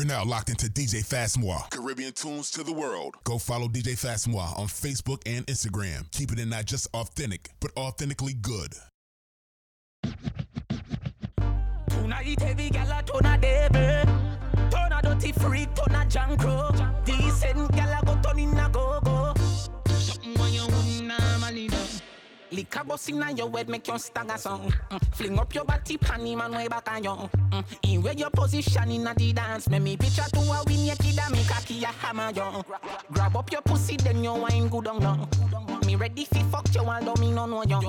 You're now locked into DJ Fastmoir. Caribbean tunes to the world. Go follow DJ Fastmoir on Facebook and Instagram. Keeping it in not just authentic, but authentically good. Tonight heavy gala turn a devil Turn a dirty freak, turn a jankro Decent gala go turn in a go-go Liquor bust inna your head make you stagger song mm. Fling up your body panty man way back on you mm. In where your position inna the dance Make me picture to a win your kid and make a key a hammer you Grab up your pussy then you wine good on you Me ready fi fuck you although me no know you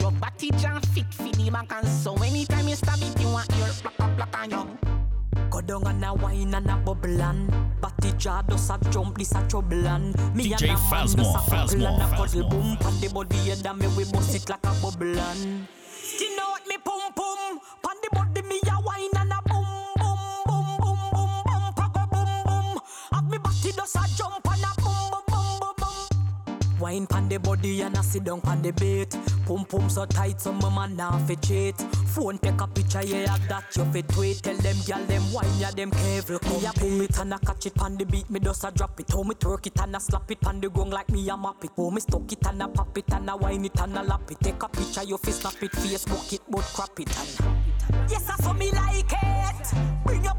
Your body jam fit fi the back and so Anytime you stab it you want your plak plak plak on you Go down and a wine and a bubble and Batty jaw does a jump, this a trouble and Me DJ and a man does Fazmo, a couple and a cuddle boom Pan the body head and me we bust it like a bubble and Skin out me pum pum Pan the body me a wine and a boom boom boom boom boom boom Pago boom boom Have me body does a jump Wine pan the body and a sit down pan the bait Pum pum so tight so my man now fi cheat. Phone take a picture yeah that you fit tweet. Tell them gyal them wine ya them careful. Me a pull it and a catch it pan the beat Me just a drop it. How me twerk it and a slap it pan the gong like me a map it. How me stuck it and a pop it and a wine it and a lap it. Take a picture you fi snap it Facebook it but crap it and Yes I saw me like it. Bring your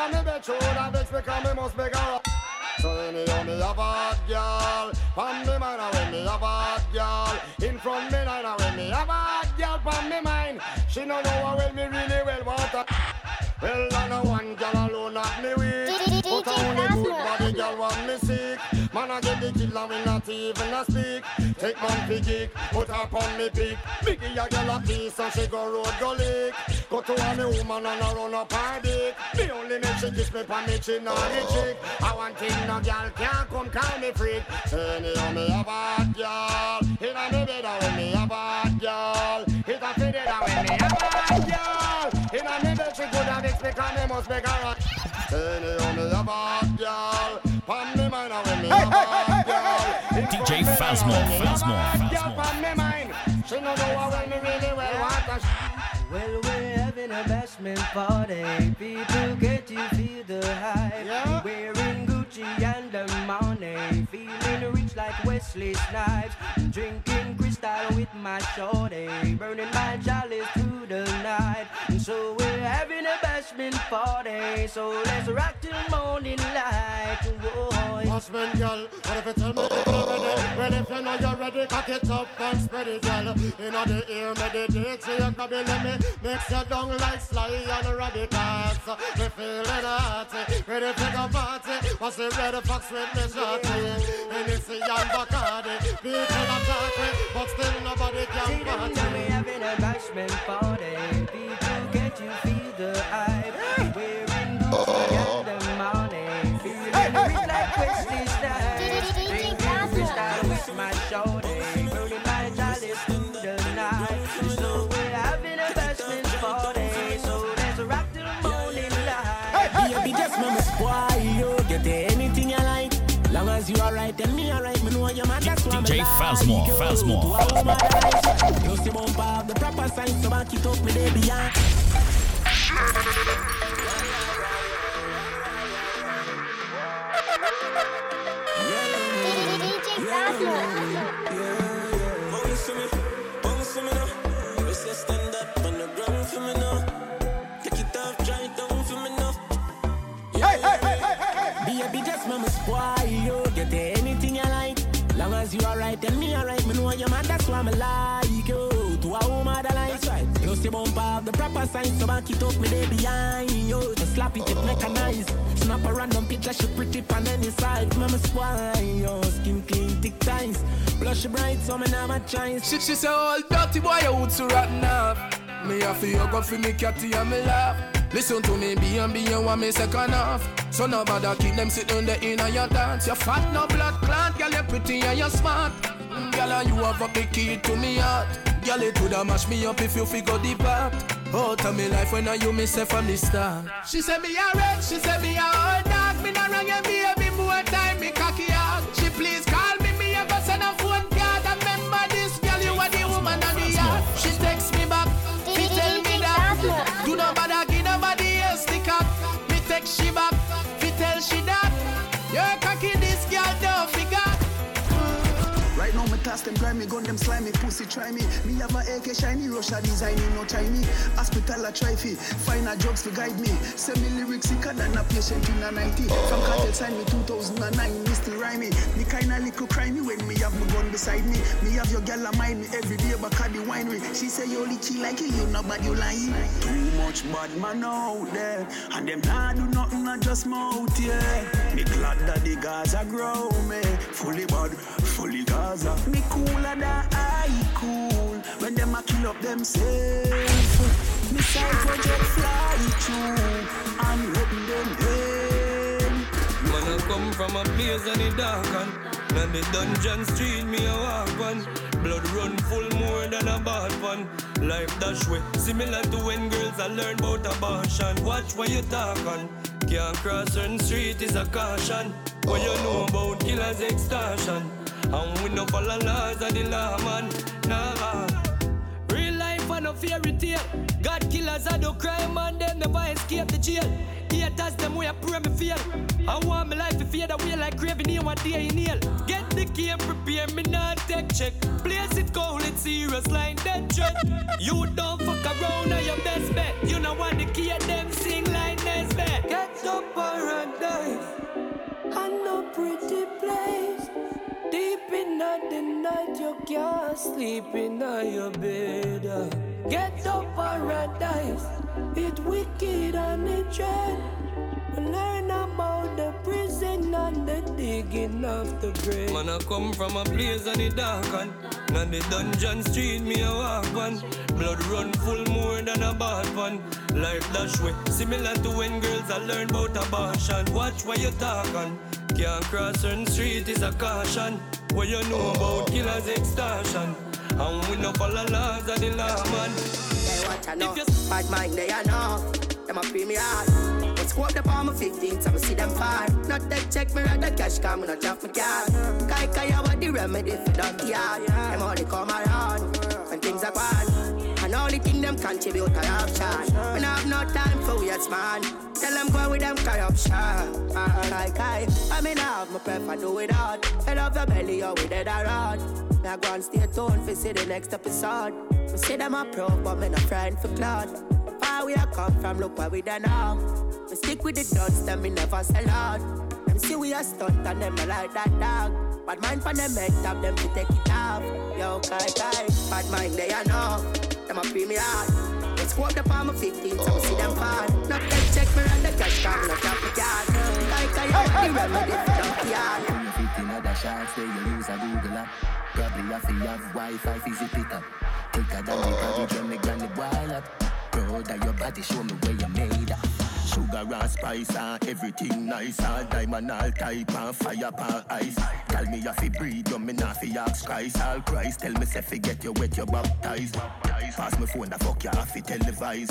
Inna me bed show that bitch because me must make her so anyhow me have a girl. Pon me mind when me have a girl. In front me and when me have a girl. Pon me mind She no know how well me really well want her. Well I know one girl alone have me weak. But only good body girl want me sick Man I get the killer we not even a speak. Take man fi Put her on me peak. Biggie a girl a piece and she go road go lick Go to a me woman and I run up her dick. Me only make she kiss me pon me chin or the cheek. I want thing no girl can't come call me freak. Say me have a hot girl. Inna me bed and me a hot girl. It a fit it and me a hot girl. Inna me bed she good and mix me cause me must make her Say me a Pon me me a hot girl DJ come me Fazmo, when me have a Fazmo, hot girl Fazmo. Pon me mind She no know how well me really well want Well, we're having a bashment party. People get you feel the hype. Yeah. Wearing Gucci and the money. Feeling rich like Wesley Snipes. Drinking crystal with my shorty. Burning my chalice through the night. And so we're having a bashment party. So let's rock till morning light. Whoa. Husband, girl, what if you tell me you're ready? Well, if you know you're ready, cock it up and spread it, girl. Know the ear, meditate, so you can be let me mix you down like Sly and Radicals. Me feeling hot, ready to go party. What's the red fox with me shorty? Hennessy and Bacardi, people are talking, but still nobody See can them party. now we having a bashment party. People get you feel the. Wearing you alright, then me alright Me know you're mad, that's why me DJ like Fazmo, you. Fazmo, To all my life, You see bump have the proper sign So back it up, me they behind DJ Fazmo. Bounce to me, bounce to me now. You say stand up on the ground for me now. As you alright, then me alright. Me know you're mad, that's why me like you. To a woman that like. That's right. You see bump have the proper sign, so back it up, me they behind you. Just slap it, it mechanized. Snap a random picture, she pretty on any side. Me spoil you. Skin clean, thick ties. Blush bright, so me not my choice. She, she say, oh, dirty boy, you would so rotten up. Me have to hug up for me catty and me laugh. Listen to me, be and be you want me second half. So nobody keep them sitting there in your dance. You fat, no blood clot, girl, you pretty and you smart. Girl, you have a big key to me heart. Girl, it woulda mash me up if you figure the part. Oh, tell me life when I you say from the start. She said me a red, she said me a old dog. Me not wrong, and baby more toss them grimy, gun them slimy, pussy try me. Me have a AK shiny, Russia designing, no tiny. Hospital a try fi, find a drugs to guide me. Send me lyrics sicker than a patient in a 90. From cartel sign me 2009, me still rhyme me. Me kinda little crimey when me have my gun beside me. Me have your gal a mind me every day back at the winery. She say you only chill like you, nobody you lying. Too much bad man out there, and them nah do nothing, I just mouth yeah. Me glad that the Gaza grow me, fully bad, fully Gaza. Me I cool when them a kill up themselves. Cypher jet fly through and open them head. Man, I come from a place in the dark and Now the dungeon street me a walk Blood run full more than a bad one. Life dash way. Similar to when girls I learn about abortion. Watch what you talk on. Can't cross certain street is a caution. What you know oh. about killers extortion. And we no follow laws of the law man. Nah. Real life and no fairy tale. God killers I do crime and them never escape the jail. Haters them way I pray me fail. I want my life to fade away like craving here one day in nail. Get game prepare me not take check. Place it cold, it's serious like dead check. You don't fuck around on your best bet. You know want the key them sing like Nesbet. Get up paradise. I know pretty place. Deep in the night, you can't sleep in your bed. Get up paradise, it wicked and it dread. We learn about the prison and the digging of the grave. Man, I come from a place and the dark and Now the dungeon street me a walk on Blood run full more than a bad one. Life dash way Similar to when girls I learn about abortion. Watch what you talk on. Can't cross certain street is a caution. What you know about killers extortion? And we no follow laws of the law man. Hey, watch I know. If you Bad mind, they are know. Them a pay up the palm of 15, so I see them far. Not that check me rather cash, come not drop my car. Kai Kai, I want the remedy for that yard. Them only come around when things are gone. And only thing them contribute to option. When I have no time for yes, man. Tell them go with them corruption. Uh, Kai Kai, I mean, I have my prefer do it out. Head of your belly, or with it around. Now go and stay tuned for see the next episode. We see them a pro, but me not friend for cloud. Far we a come from, look where we done now. We stick with the guns, them me never sell out. Them see we a stunt and them a like that dog. Bad mind for them head top, them to take it off. Yo, kai kai, bad mind they a know. Them a pay me hard. Let's go the palm of 15, so we see them fall. Not them check me on the cash card, not drop the card. Kai kai, I'm the remedy for that yard. Fifteen other shots where you use a Google app. Probably have to have Wi-Fi fizzy pick up. Thicker than the oh. body, when me granny boil up. Proud of your body, show me where you made up. Sugar and spice and everything nice All diamond, all type and fire pan ice. Tell me if you breathe, you me not fi ask Christ. All Christ, tell me say get you wet, you baptized. Pass me phone, the fuck you have to televise.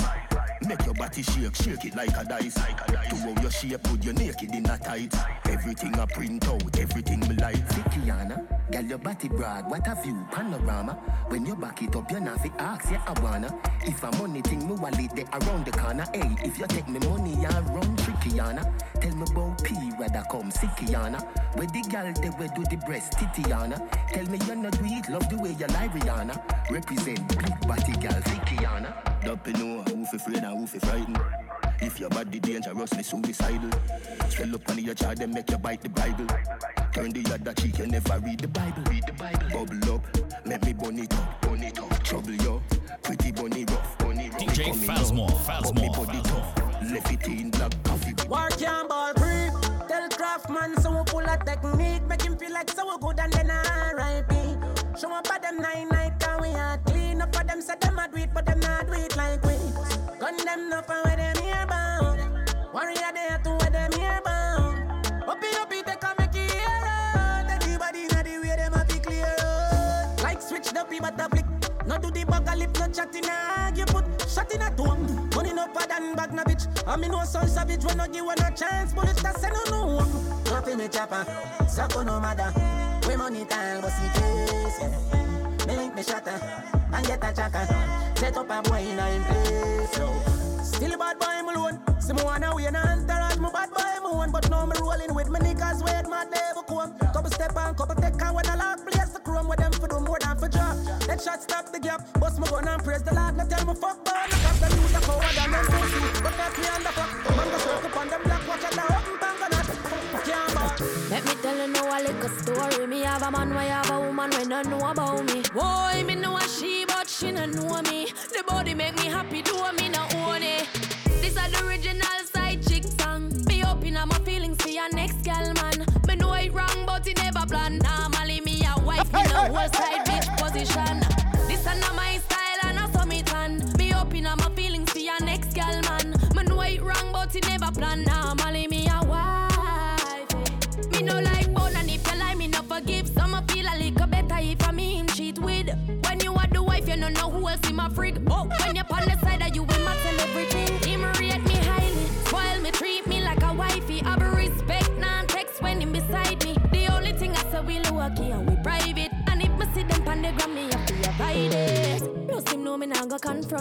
Make your body shake, shake it like a dice. To how your shape, put you naked in a tight Everything I print out, everything me like. Fikiana, girl your body broad, what a view, panorama. When you back it up, you not fi ask, yeah I wanna. If a money thing, me wallet there around the corner. Hey, if you take me money, you run trickyana Tell me about P, rather come sickyana Where the girl, they will do the breast, titiana? Tell me you're not do it, love the way you lie, Rihanna. Represent big body girl, Fikiana Don't you know who fi afraid and who fi frightened if your body dangerously suicidal. Swell up on your child, then make you bite the Bible. Turn the other cheek, you never read the Bible. Read the Bible. Bubble up, make me bun it up, bun Trouble you, pretty bunny rough, bunny rough. DJ Coming Fazmore, up, Left it in black coffee Work can ball free. Tell Craftman so we pull a technique. Make him feel like so we good and then R.I.P. Show up at them nine night and we are clean up for them. Say them a do it, but them not do it like we. Gun them up and where them here, but Warrior there to where them here bound. Up it, up it, take a make it here out. Everybody know the way them a be clear out. Like switch the pee but a flick. No do the a lip, no chatting argue put shot in a dome. Money no pad and bag na bitch. I me know some savage when no give one a chance. Bullet that say no no. Nothing me chopper, suck no matter. We money time, but see case. Yeah. Me shatter and get a chaka. Set up a boy in a place. Still bad boy, me alone. See me wanna win a entourage, me bad boy, me one. But now me rolling with me niggas, wait, my devil come. Couple step on, couple take on when I lock place the chrome. With them for do more than for drop. That shot stop the gap. Bust me gun and praise the Lord. Now tell me fuck burn. I got the news, the power, than them pussy. But that's me on the fuck. Man, go circle on them black watch at the open bang on. Let me tell you now a little story. Me have a man, why have a woman when I know about me. Boy, me know a she, but she no know me. The body make me happy, do me no own it. This is the original side chick song. Be open up my feelings for your next gal, man. Me know it wrong, but it never plan. Normally me a wife in a whole side bitch position. This is not my style and I saw me tan. Be open up my feelings for your next gal, man. Me know it wrong, but it never plan. Normally me a wife. Eh. Me no like bone and if you lie, me no forgive. Some feel a little better if I me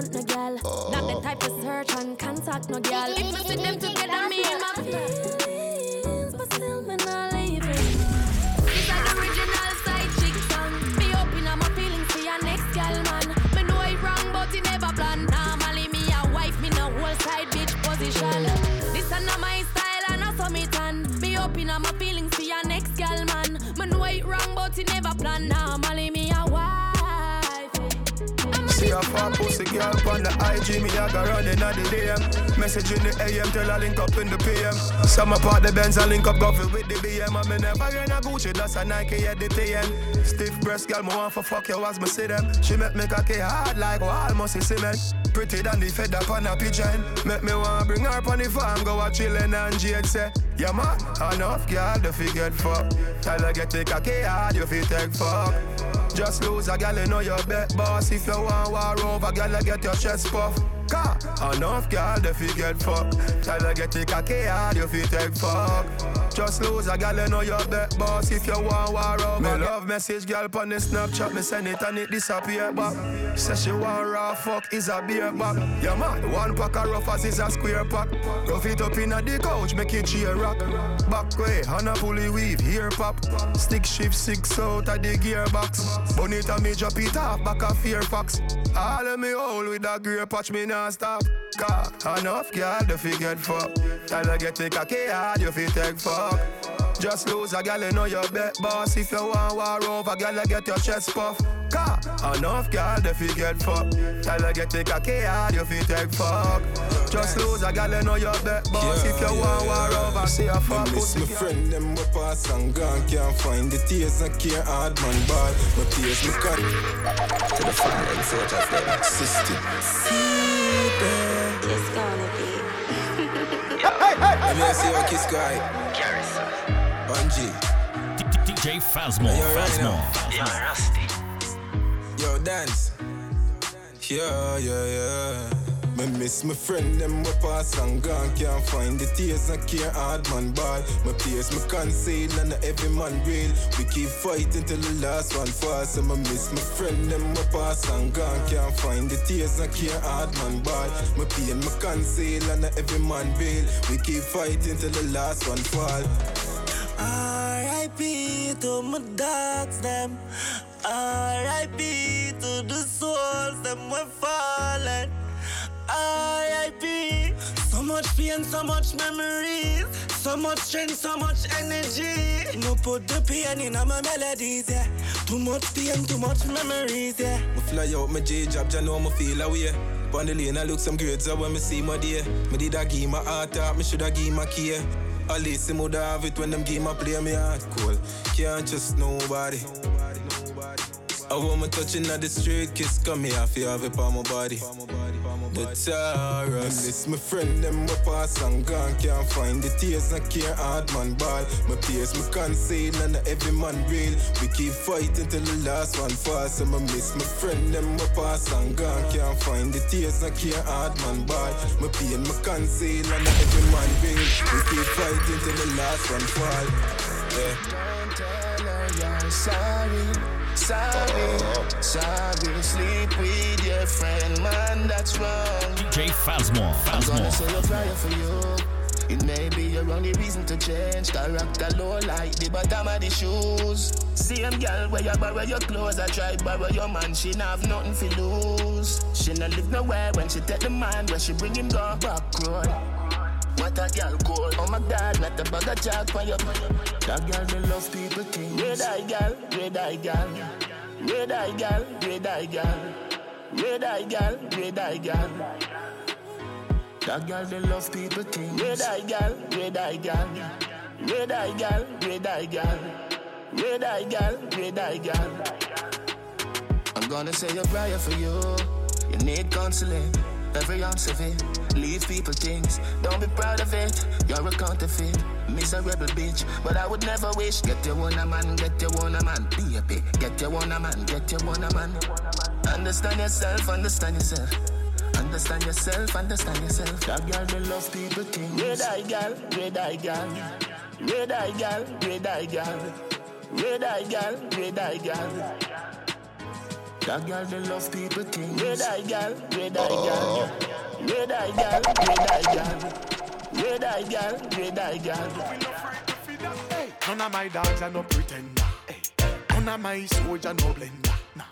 go confront no girl. Not the type to search and contact no girl. If me see them together, me and my feelings, but still me not leaving. This is the original side chick song. Be open up my feelings for your next gal, man. Me know it wrong, but it never plan. Normally me a wife, me no whole side bitch position. This is not my style and I saw me tan. Be open up my feelings for your next gal, man. Me know it wrong, but it never plan. Normally a fat pussy girl on the IG, me a go running at the DM. Message in the AM, tell I link up in the PM. Some apart the Benz, I link up coffee with the BM. I me never get a Gucci, that's a Nike at the TN. Stiff breast girl, me want for fuck you as me see them. She make me cocky hard like must see cement. Pretty than the fed up on a pigeon. Make me wanna bring her on the farm, go a chillin' and Jade say, Yeah man, enough girl, the fi get fuck. Tell her get the cocky hard, you fi take fuck. Just lose a gal, you know your bet boss. If you want war over, gal, get your chest puff. Car, enough gal, they fi get fuck. Tell her get the cocky hard, you fi take fuck. Just lose a gal, you know your bet boss. If you want war over, me love message gal on the Snapchat, me send it and it disappear back. Say she want raw fuck is a beer back. Yeah man, one pack of rough as is a square pack. Rough it up in a the couch, make it cheer rock. Back way, on a pulley weave, here pop. Stick shift six out of the gearbox. Bonita me drop it off, back a fear fox. All of me hold with a grey patch, me nah stop. Car, enough girl, the fi get fuck. Tell her get the cocky hard, you fi take fuck. Just lose a gal, you know your bet boss. If you want war over, gal, you get your chest puff. Car, enough girl, the fi get fuck. Tell her get the cocky hard, you fi take fuck. Just lose a gal, you know your bet boss. if you want war over, see a fuck Miss pussy. my friend, them we pass and gone Can't find the tears and care hard man bad My tears me cut To the fallen soldiers them System It's gonna be. Let me see what kiss guy Bungie DJ Phasmo. Yo, right Phasmo. now. Yo, dance. Yeah, yeah, yeah. Me miss my friend, them we pass and gone. Can't find the tears and care hard man bad. My tears me conceal and every man real. We keep fighting till the last one falls. So me miss my friend, them we pass and gone. Can't find the tears and care hard man bad. My pain me conceal and every man real. We keep fighting till the last one fall. R.I.P. to my dogs, them. R.I.P. to the souls, them we're falling. R.I.P. So much pain, so much memories. So much strength, so much energy. No put the pain in my melodies, yeah. Too much pain, too much memories, yeah. Me fly out my J job, you know me feel away. Pon the lane, I look some grades up when me see my day. Me did a give my heart up, me shoulda give my care. At least me have it when them game I play me heart cold. Can't trust nobody. I want me touching at the street, kiss come here, if you have it on my body. The Taurus. Miss my friend, them my pass and gone, can't find the tears, I care hard man ball. My peers, me conceal, and every man real. We keep fighting till the last one falls. So I miss my friend, them my pass and gone, can't find the tears, I care hard man ball. My pain, me conceal, and every man real. We keep fighting till the last one fall. Yeah. Don't tell her you're sorry. Sorry, sorry, sleep with your friend, man, that's wrong. DJ Phasmore, I'm gonna say a prayer for you. It may be your only reason to change. Character low like the bottom of the shoes. Same girl where you borrow your clothes, I try borrow your man. She not have nothing to lose. She not live nowhere when she take the man where she bring him go back road. What a girl cold. Oh my god, not a bag of jack for you. That girl they love people things. Red eye girl, red eye girl. Red eye girl, red eye girl. Red eye girl, red eye girl. That girl they love people things. Red eye girl, red eye girl. Red eye girl, red eye girl. Red eye girl, red eye girl. I'm gonna say a prayer for you. You need counseling, every ounce of it. Leave people things, don't be proud of it. You're a counterfeit, miserable bitch. But I would never wish. Get your one a man, get your one a man. Bit. Get your one a man, get your one a man. Understand yourself, understand yourself. Understand yourself, understand yourself. That girl, they love people things. Red eye girl, red eye girl. Red eye girl, red eye girl. Red eye girl, red eye girl. That girl, they love people things. Red eye oh. girl, red eye girl. Red eye girl, red eye girl. Red eye girl, red eye girl. Hey, none of my dogs are no pretender. Hey, none of my soldier no blender. Nah.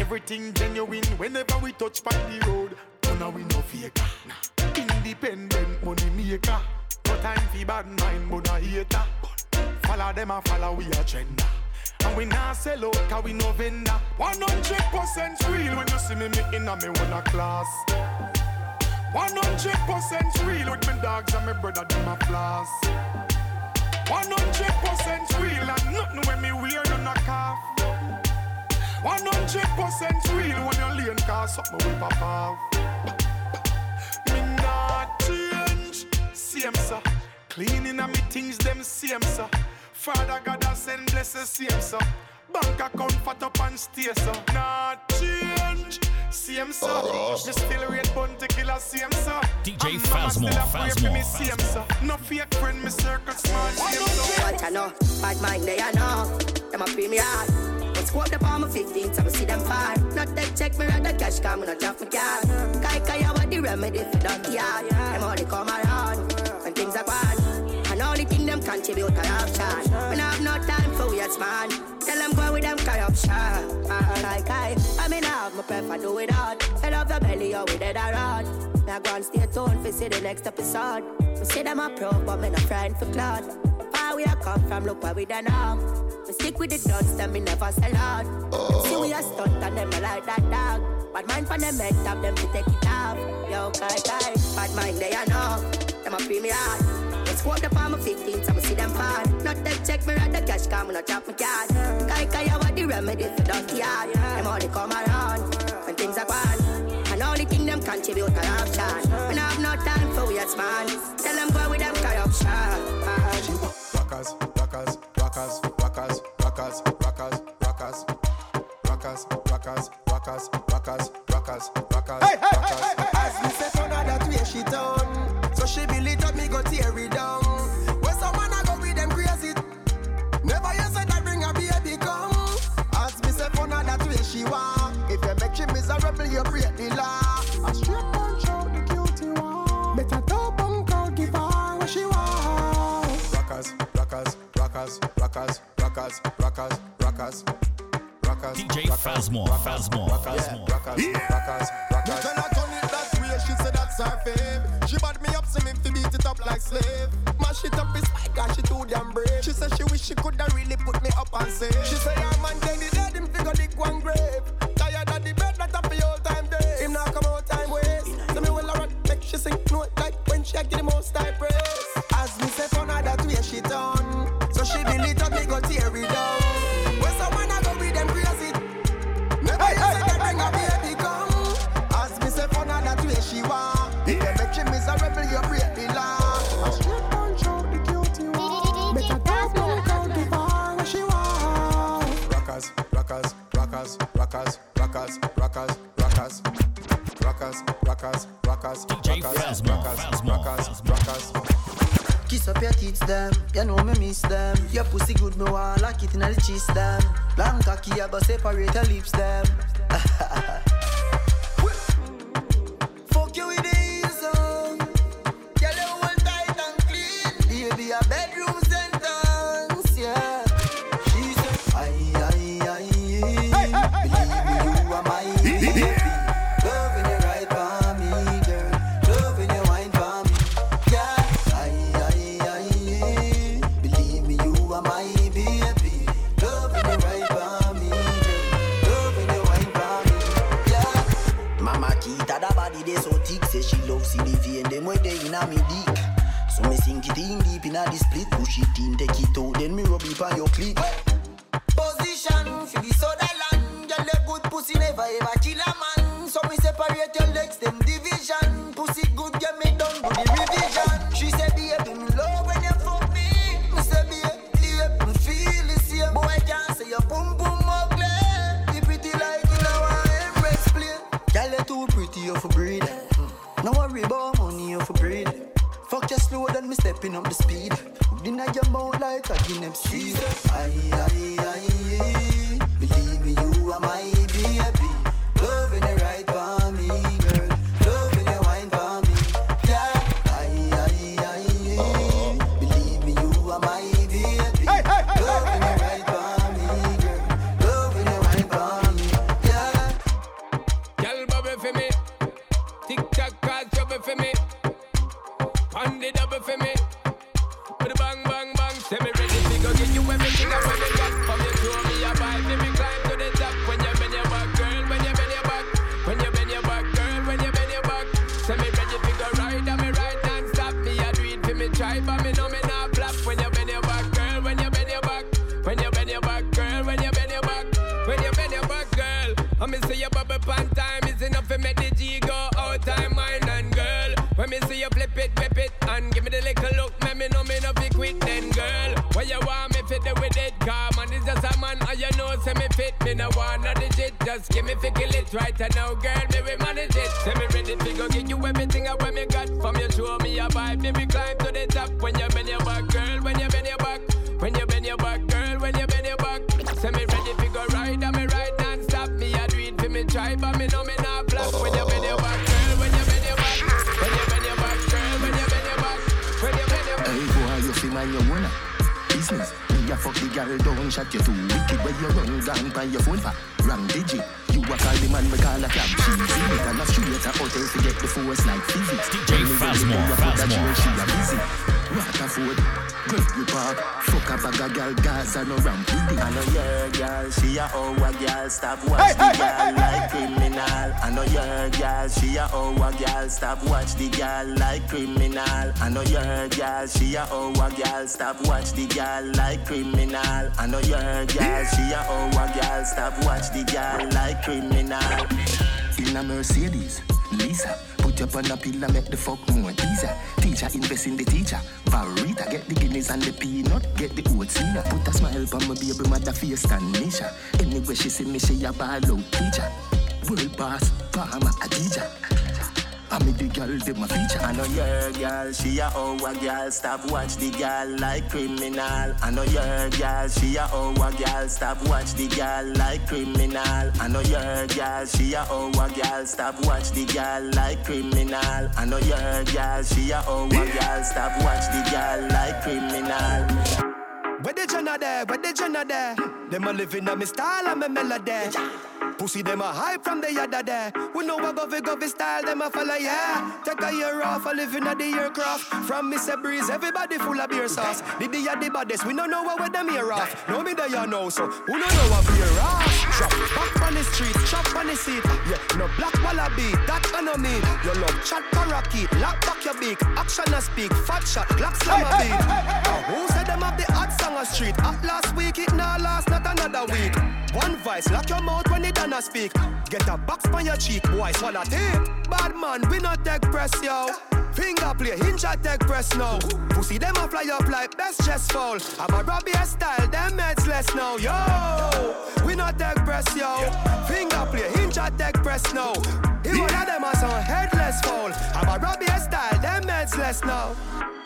Everything genuine whenever we touch by the road. None of we no faker. Nah. Independent money maker. No time for bad mind, but a hater. Follow them and follow we a trender. And we not sell out cause we no vendor. 100% real when you see me, me in a me wanna class 100% real with me dogs and me brother them a floss. 100% real and nothing when me wear none a cough 100% real when you lean cause something we pop off. Me not change, same sir. Cleaning and me things them same sir Father God I send blessings same sir Bank account fat up and stay sir Not change, same sir Oh. Me still rate bounty killer same sir DJ And mama still Phasmore, a pray for me Phasmore, same sir No fake friend me circle smart same sir What I know, bad mind they I know. Them a pay me hard. But squat the palm of 15, so I see them far. Not that check me rather cash come not drop my car. Kai kai I want the remedy for that yard. Them all they come around when things are bad. Contribute to option. We not have no time for weirds man. Tell them go with them corruption. Uh, like I, I mean I have my prefer do it hard. Head off your belly or with it around. A go and stay tuned for see the next episode. We see them a pro, but me no friend for cloud. Far we a come from, look where we done now. We stick with the guns, them me never sell out. Them see we a stunt and them like that dog. Bad mind for them head top, them to take it off. Yo, kai kai, bad mind they a know. Them a hard. Let's quote the palm of 15, so I see them fall. Not them check me at the cash, come no chop me card. Kai kai, I want the remedy for dusty yard. Them only come around when things are gone. And all the kingdom contribute corruption. When I have no time for yes man. Tell them go with them corruption. Rockers, rockers, rockers, rockers, rockers, rockers, rockers. Rockers, rockers, rockers, rockers, rockers, rockers, rockers. As me say turn that way, she turn. So she believe that me go tear it down. Way she want. If you make she miserable, you break the law. A straight punch out the cutie one. Better top punk out, give her what she want. rockers, rockers, rockers, rockers, rockers, rockers, rockers, rockers. DJ Phasmore, Phasmore, Phasmore. Rockers, rockers, rockers. tell her turn it that way, she said that's her fave. She bad me up, so me fi beat it up like slave. Mash it up, it's my God, she too damn brave. She said she wish she coulda really put me up and save. She say her man dead, he type up your them. You know me miss them. Your pussy good, me want lock it in the cheese, them. Long cocky, I go separate your lips, them. Right and now, girl, we manage it. Say me ready fi go give you everything I want me got, from you show me a vibe, we climb to the top. When you bend your back, girl, when you bend your back, when you bend your back, girl, when you bend your back. Say me ready fi go ride, and me ride non-stop, me a do it fi me try, but me know me not flop. When you bend your back, girl, when you bend your back, when you bend your back, girl, when you bend your back, when you bend your back. Hey boy, you feel man, you wanna ah? business. Me fuck the girl, don't shut you too wicked. Where you run down by your phone for wrong digit. A call the man, we call a cab. She see it and a straight a hotel to get the force like physics. DJ Phasma, Phasma. She a busy. Waterford, Great Park. Fuck a bag of girl, Gaza no ramp with it. I know your girl, she a our girl. Stop watch the girl like criminal. I know your girl, she a our girl. Stop watch the girl like criminal. I know your girl, she a our girl. Stop watch the girl like criminal. I know your girl, she a our girl. Stop watch the girl like criminal. In a Mercedes, Lisa. Put up on a pillar, make the fuck more teaser. Teacher invest in the teacher. Barita, get the guineas and the peanut, get the oats in. Put a smile on my baby mother face and Nisha. Anyway, she see me, she a ball out teacher. World boss, farmer, a teacher. I mean the girl, them a feature. I know your girl, she a our girl. Stop watch the girl like criminal. I know your girl, she a our girl. Stop watch the girl like criminal. I know your girl, she a our girl. Stop watch the girl like criminal. I know your girl, she a our girl. Stop watch the girl like criminal. Where the Jenna there? Where the Jenna there? Them a living on me style and me melody. Pussy them a hype from the yada there. We know what govy govy style them a follow yeah. Take a year off, a living at the aircraft. From Mr. Breeze, everybody full of beer sauce. Did The the baddest, we don't know what with them here off. No me there you know, so who don't know what beer off? Drop back on the street, chop on the seat. Yeah, no black wallaby, that I know me. You love chat parakeet, lock back your beak. Action and speak, fat shot, black slam a beat. Who said them have the hot song a street? At last week, it now last, not another week. One vice, lock your mouth when it done a speak. Get a box on your cheek, boy, swallow tape. Bad man, we not take press, yo. Finger play, hinge attack press now. Pussy them a fly up like best chest fall. Have a Robbie style, them meds less now. Yo, we not take press yo. Finger play, hinge attack press now. He one of them a some headless fall. Have a Robbie style, them meds less now.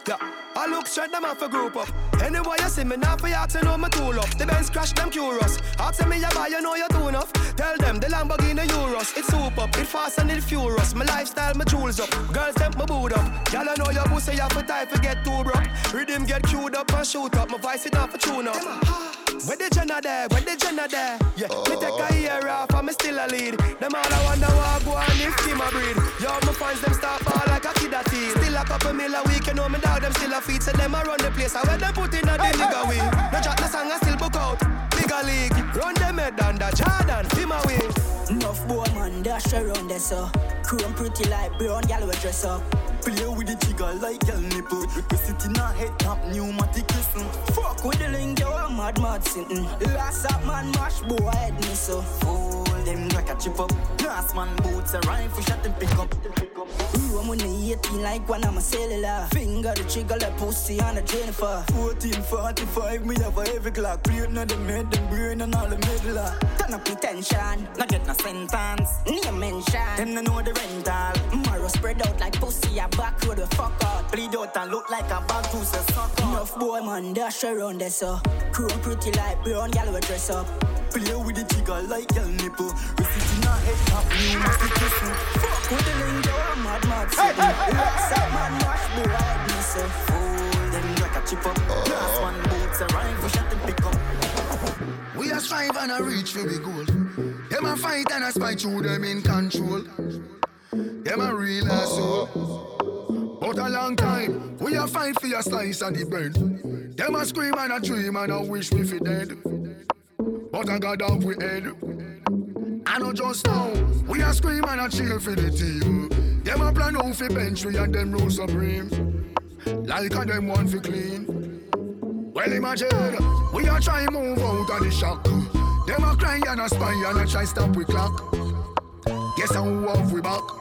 Yeah. I look straight them off a group up. Anyway, you see me now for you to know my tool up. The Benz crash them curious. Ask me you buy, you know you do enough. Tell them the Lamborghini Urus. It's super, it fast and it furious. My lifestyle, my jewels up. Girls them my boot up. Y'all know your pussy, you to type to get too broke. Rhythm get queued up and shoot up. My voice it off a tune up. Where the Jenna there? Where the Jenna there? Yeah, me take a year off and me still a lead. Them all I wonder what go on if team a breed. Yo, my fans them start ball like a kid a teen. Still a couple mil a week, you know me dog them still a feed. So them a run the place. I when them put in a the nigga way. No chat, no song, I still book out. Bigger league, run them head under Jordan, team away. Enough boy man dash around there so Chrome pretty like brown gal we dress up Play with the trigger like gal nipple We sit in a head top pneumatic listen Fuck with the lingo I'm mad mad sitting. Last up man mash boy head me so. Fool them like a chip up. Last man boots a rifle shot them pick up. Room when the 18 like I'm a cellular. Finger the trigger like pussy on a Jennifer. 1445 me have a heavy clock. Play now them head them brain and all the medulla Turn up attention Not get no sentence. Name mention. Them no know the rental spread out like pussy a back road we fuck out Bleed out and look like a bag to say suck out Enough boy man dash around there so Chrome pretty like brown gal we dress up. Play with the trigger like gal nipple. We sit in a head top new must be kissing. Fuck with the lingo I'm mad mad sitting Last up man mash boy head me so Fool them like a chip up Last oh. one boots a rifle shot them pick up. We a strive and a reach for the goal. Them a fight and a spite through them in control. Them a real asshole. But a long time, we a fight for your slice of the bread. Them a scream and a dream and a wish we fi dead. But I got off we head. I know just now, we a scream and a cheer for the team. Them a plan out fi bench we and them rule supreme. Like a them one fi clean. Well imagine, we a try move out of the shock. Them a cry and a spy and a try stop we clock. Guess how off we back.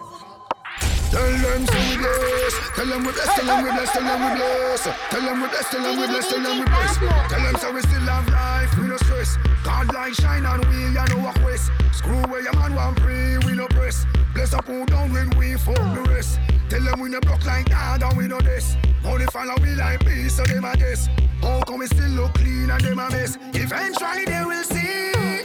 Tell them we bless. Tell them we bless. Tell them we bless. Tell them we bless. Tell them we bless. Tell them we bless. Tell them we bless. Tell them so we still have life. We no stress. God light shine on we and our quest. Screw where your man want pray. We no press. Bless up who down when we fuck the rest. Tell them we no broke like God and we no this. Only follow we like me so them a guess. How come we still look clean and them a mess? Eventually they will see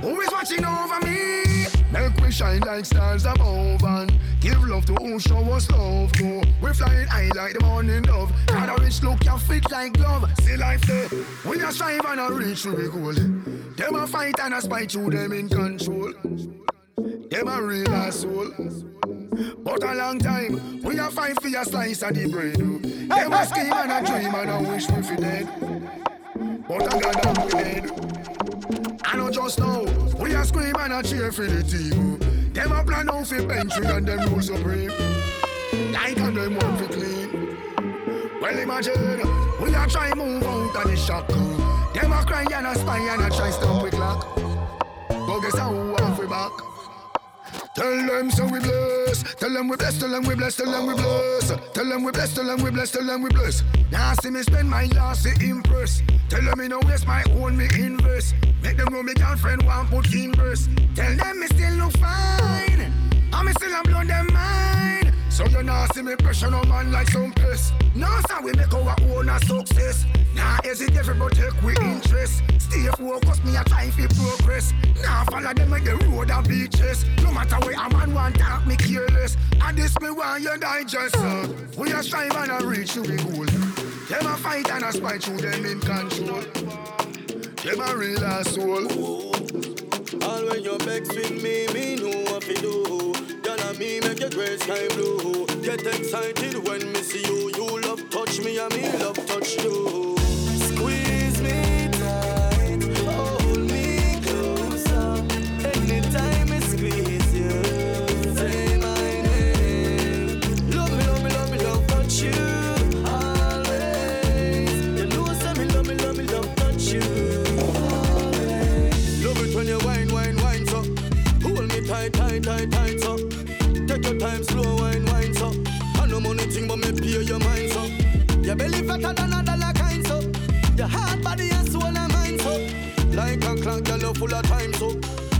who is watching over me. Make we shine like stars above and give love to who show us love. Go, we flying high like the morning dove. Got a rich look, you fit like glove. See life there. We a strive and a reach for we goal. Them a fight and a spite through them in control. Them a real asshole. But a long time, we a fight for your slice of the bread. Them a scheme and a dream and a wish we fi dead. But I got we dead. I know just now, we a scream and a cheer for the team. Them a plan out bench we and them rule supreme. Like and them want fi clean. Well imagine, we a try move out of the shock. Them a cry and a spy and a try stop we clock. But guess how we back. Tell them so we bless. Tell them we bless. Tell them we bless. Tell them we bless. Tell them we bless. Tell them we bless. Tell them we bless. Now see me spend my last to impress. Tell them me no waste my own me invest. Make them know me girlfriend want put in verse. Tell them me still look fine. I me still am blow them mind. So you nah see me pressure no man like some piss. Now so we make our own a success. Nah hesitate for protect we interest. Stay focused, me a try fi progress. Nah follow them like the road and beaches. No matter where a man want talk, me careless. And this me want you digest. We a strive and a reach to the goal. Them a fight and a spite through them in control. Them a real asshole. All when you vex with me, me know what to do. Girl and me make your gray sky blue. Get excited when me see you. You love touch me and me love touch you. Tight, tight, tight, so. Take your time, slow wine, wine so. I no money thing so me pay your mind so. Your belly fatter than a dollar kind so. Your heart, body and soul and mind so. Like a clock, girl, you full of time so.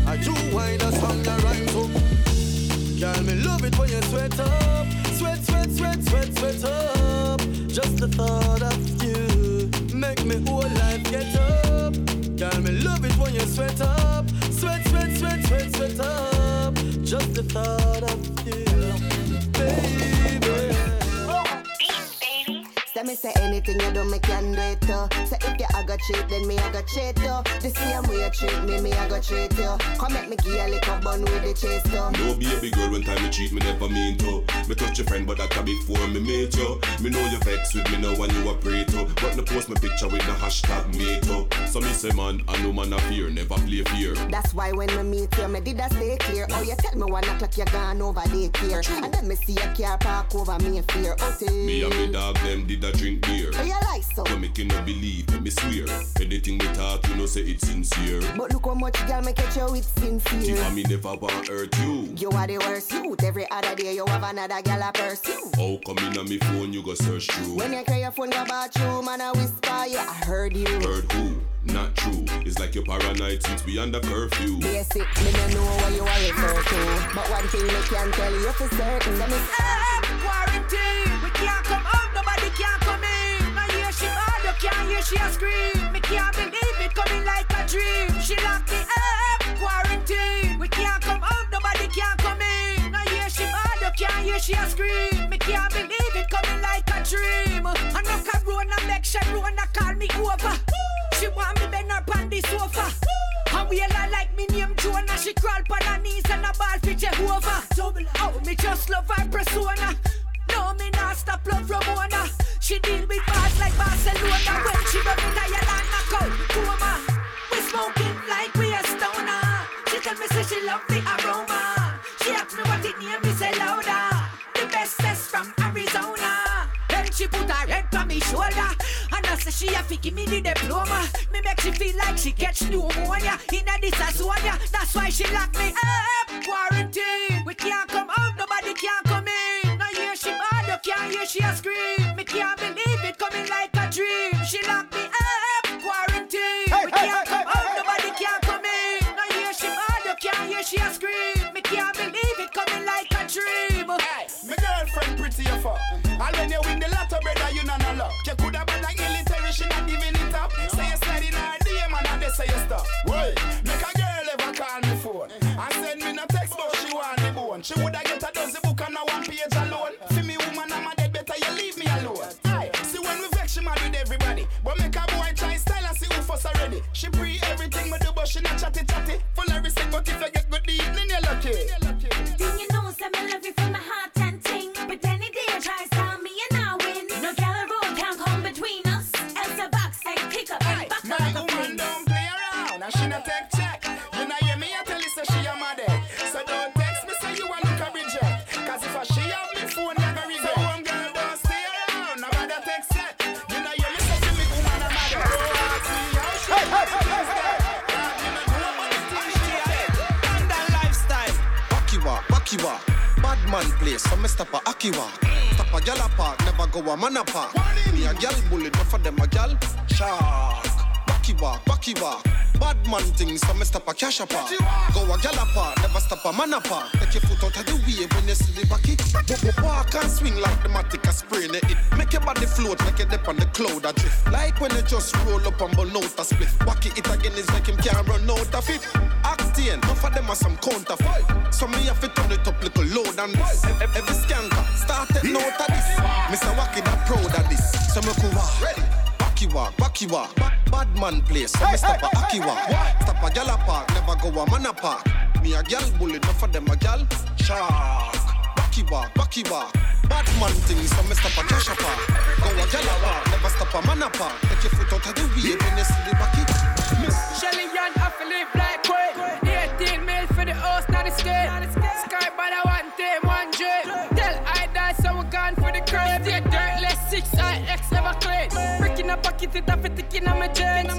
I do why the song you rhyme so. Girl, me love it when you sweat up, sweat, sweat, sweat, sweat, sweat up. Just the thought of you make me whole life get up. Girl, me love it when you sweat up, sweat, sweat, sweat, sweat, sweat up. Just the thought of me say anything you do, me can do it too. Say if you a go cheat, then me a go cheat too. The same way you treat me, me a go treat you. Uh. Come make me give you a little bun with the chase too. Uh. No baby girl, when time you cheat, me never mean to. Me touch your friend, but that a before me meet you. Me know you vex with me now when you a pray to. But me post my picture with the hashtag me too. So me say man, I know man a fear, never play fear. That's why when me meet you, me did a stay clear. Oh, you tell me one o'clock you gone over daycare. And then me see a car park over me fear. Oh, Me and me dog them did a drink beer. Oh, you like so? You make you no believe, me swear. Anything we talk, you know say it's sincere. But look how much girl me catch you with sincere. If I me never want hurt you. You are the worst youth. Every other day you have another girl a pursue. How come in on me phone you go search through? When you carry your phone go bathroom and I whisper, yeah, I heard you. Heard who? Not true. It's like you're paranoid since we under curfew. Basic, me no know what you are referred to. But one thing me can tell you for certain, let me Hey, quarantine. She a scream. Me can't believe it coming like a dream. She locked me up, quarantine. We can't come out, nobody can come in. I hear she bad, you can't hear she a scream. Me can't believe it coming like a dream. I know Corona make Sharona call me over. She want me bend up on the sofa. And we all like me name Jonah. She crawl on her knees and a ball for Jehovah. Oh, me just love her persona. No, me not stop love Ramona. She deal with bars like Barcelona. When she run in Ireland, knock out coma. We smoking like we a stoner. She tell me say she love the aroma. She ask me what it name, me say louder. The bestest from Arizona. Then she put her head on me shoulder. And I say she a fi give me the diploma. Me make she feel like she catch pneumonia. Inna this a zone, That's why she lock me up. Quarantine. We can't come out, nobody can't come she bad, you can't hear she a scream. Me can't believe it coming like a dream. She lock me up. Quarantine. we can't come out, nobody can come in. Now hear she bad, you can't hear she a scream. Me can't believe it coming like a dream. Hey, my girlfriend pretty as fuck. And when you win the lotto, brother, you not no luck. You coulda been like military, she not giving it up. Say you slide in her DM and I say you stop. Wait, make a girl ever call me phone and send me no text, but she want the bone. She woulda get a dozen book and a one page alone. She pre everything me do, but she not chatty chatty. Full of respect, but if you get good evening, you're lucky. Place, so me stop a hockey walk. Stop a gyal a park, never go a man a park. Me a gyal bully, enough of them a gyal shark. Wacky walk, wacky walk. Bad man things, so me stop a cash a park. Go a gyal a park, never stop a man a park. Take your foot out of the way when you see the backy. Walk and swing like the matic a spray it. Make your body float like you dip on the cloud drift. Like when you just roll up and burn out a spliff. Wacky it again is like him can't run out of it. Acting, enough of them are some counterfeit. So me have to turn it up little load and this. Ev- Every skanker started note of this. Mr. Wacky that proud of this. So me cool walk. Ready. Wacky walk, wacky walk. Bad, bad man place. So me stop a hockey walk. Stop a gyal park, never go a man a park. Me a gyal bully, enough of them a gyal shark. Wacky walk, wacky walk. Bad man things, so me stop a cash a park. Go a gyal a park, never stop a man a park. Take your foot out of the way when you see the wacky. Shelly Young, I feel live like Breaking up pocket it off it in my jeans.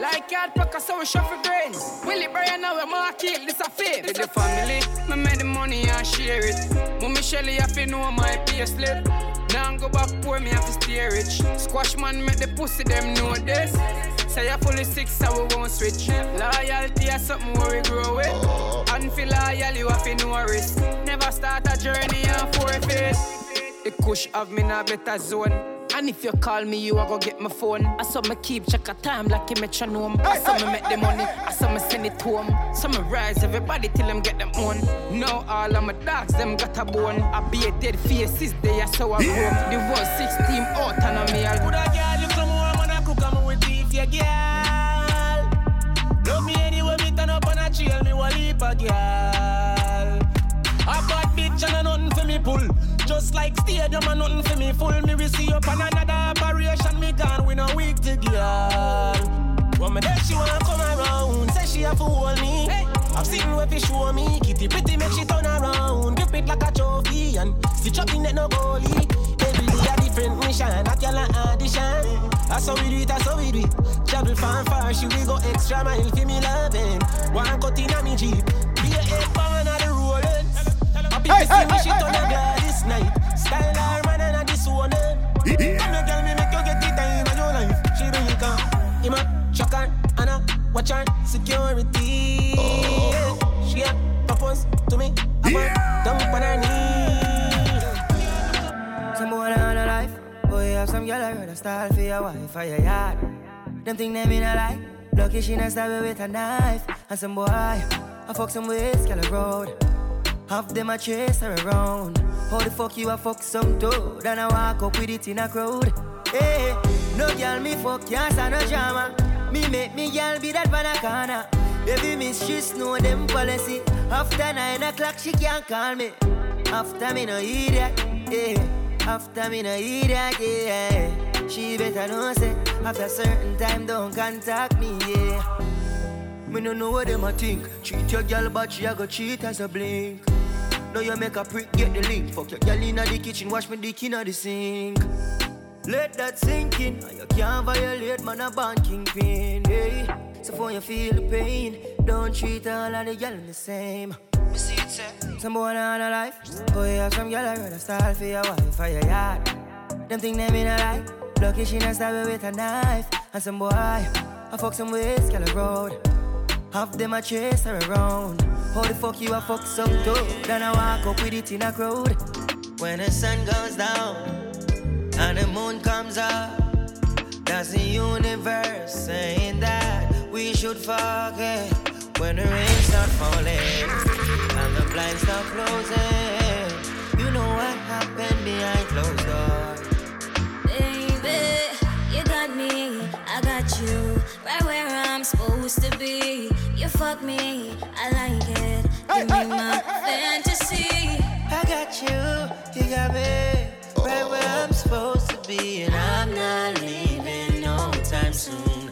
Like hard packer, so we shuffle grains. Willie Brian now we mark it, this a fave. With the family, me make the money and share it. Mommy Shelly have to know my pay slip. Now go back poor, me have to stay rich. Squash man make the pussy them know this. Say you're fully sick, so we won't switch. Loyalty is something where we grow with. Uh-huh. And feel loyal, you have to know risk. Never start a journey and forfeit. The kush have me in a better zone. And if you call me, you a go get my phone. I saw me keep check a time like a metronome. I saw me make the money, I saw me send it home. So me rise everybody till them get them on. Now all of my dogs, them got a bone. I be a dead faces, they are so I grow. The world 16 out and a meal. Good a girl, you come home and I cook and with beef, yeah, girl. Love me anyway, me turn up on a trail, me will leap a girl. A bad bitch and a nothing for me pull. Just like stadium and nothing for me full. Me receive up on another operation. Me gone with a week to girl. When me there she wanna come around, say she a fool me. I've seen where fi show me. Kitty pretty make she turn around, grip it like a trophy and stitch up in it no goalie. Every day a different mission, not your audition. That's how we do it, that's how we do it. Travel far far, she will go extra mile for me loving. One cut in a me jeep, be a pound on the rollin'. Happy to see me she turn a Gladys night. Style her man and a this one. eh. Come here, girl, me make you get the time of your life. She bring it come, him a shock her, and a watch her security. Yeah. She a propose to me, I'm a dump on her knee. Some boy on a life, boy have some girl I rather style for your wife or your yard. Them think they mean a life, lucky she not stab you with a knife. And some boy, I fuck some ways, girl a road. Half them a chase her around. How the fuck you a fuck some toad and I walk up with it in a crowd? Hey, no girl me fuck can't no drama. Me make me girl be that van a corner. Baby miss she know them policy. After nine o'clock she can't call me. After me no idiot, yeah. After me no idiot, yeah. She better know say after certain time don't contact me, yeah. Me no know what them a think. Treat your girl, but she a go cheat as a blink. Now you make a prick, get the link. Fuck your girl inna the kitchen, wash me dick inna the sink. Let that sink in. and You can't violate, man, a band kingpin. Hey. So for you feel the pain, don't treat all of the girl the same. Some boy on a life, boy have some girl I rather style for your wife or your yard. Them think them in a life, lucky she not stab with a knife. And some boy, I fuck some ways, girl a road. Half them a chase her around. How the fuck you a fuck some toad? Then I walk up with it in a crowd. When the sun goes down and the moon comes up, that's the universe saying that we should forget. When the rain start falling and the blinds start closing, you know what happened behind closed doors. Supposed to be. You fuck me, I like it. Give me my fantasy. I got you, you got me right where oh. I'm supposed to be, and I'm not leaving no time soon.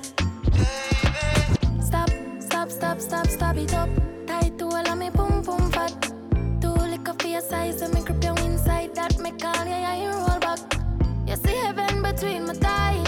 Stop, stop, stop, stop, stop it up. Tight to all of me pum pum fat. Too liquor for your size, and me grip you inside that. Me call you, yeah, you roll back. You see heaven between my thighs.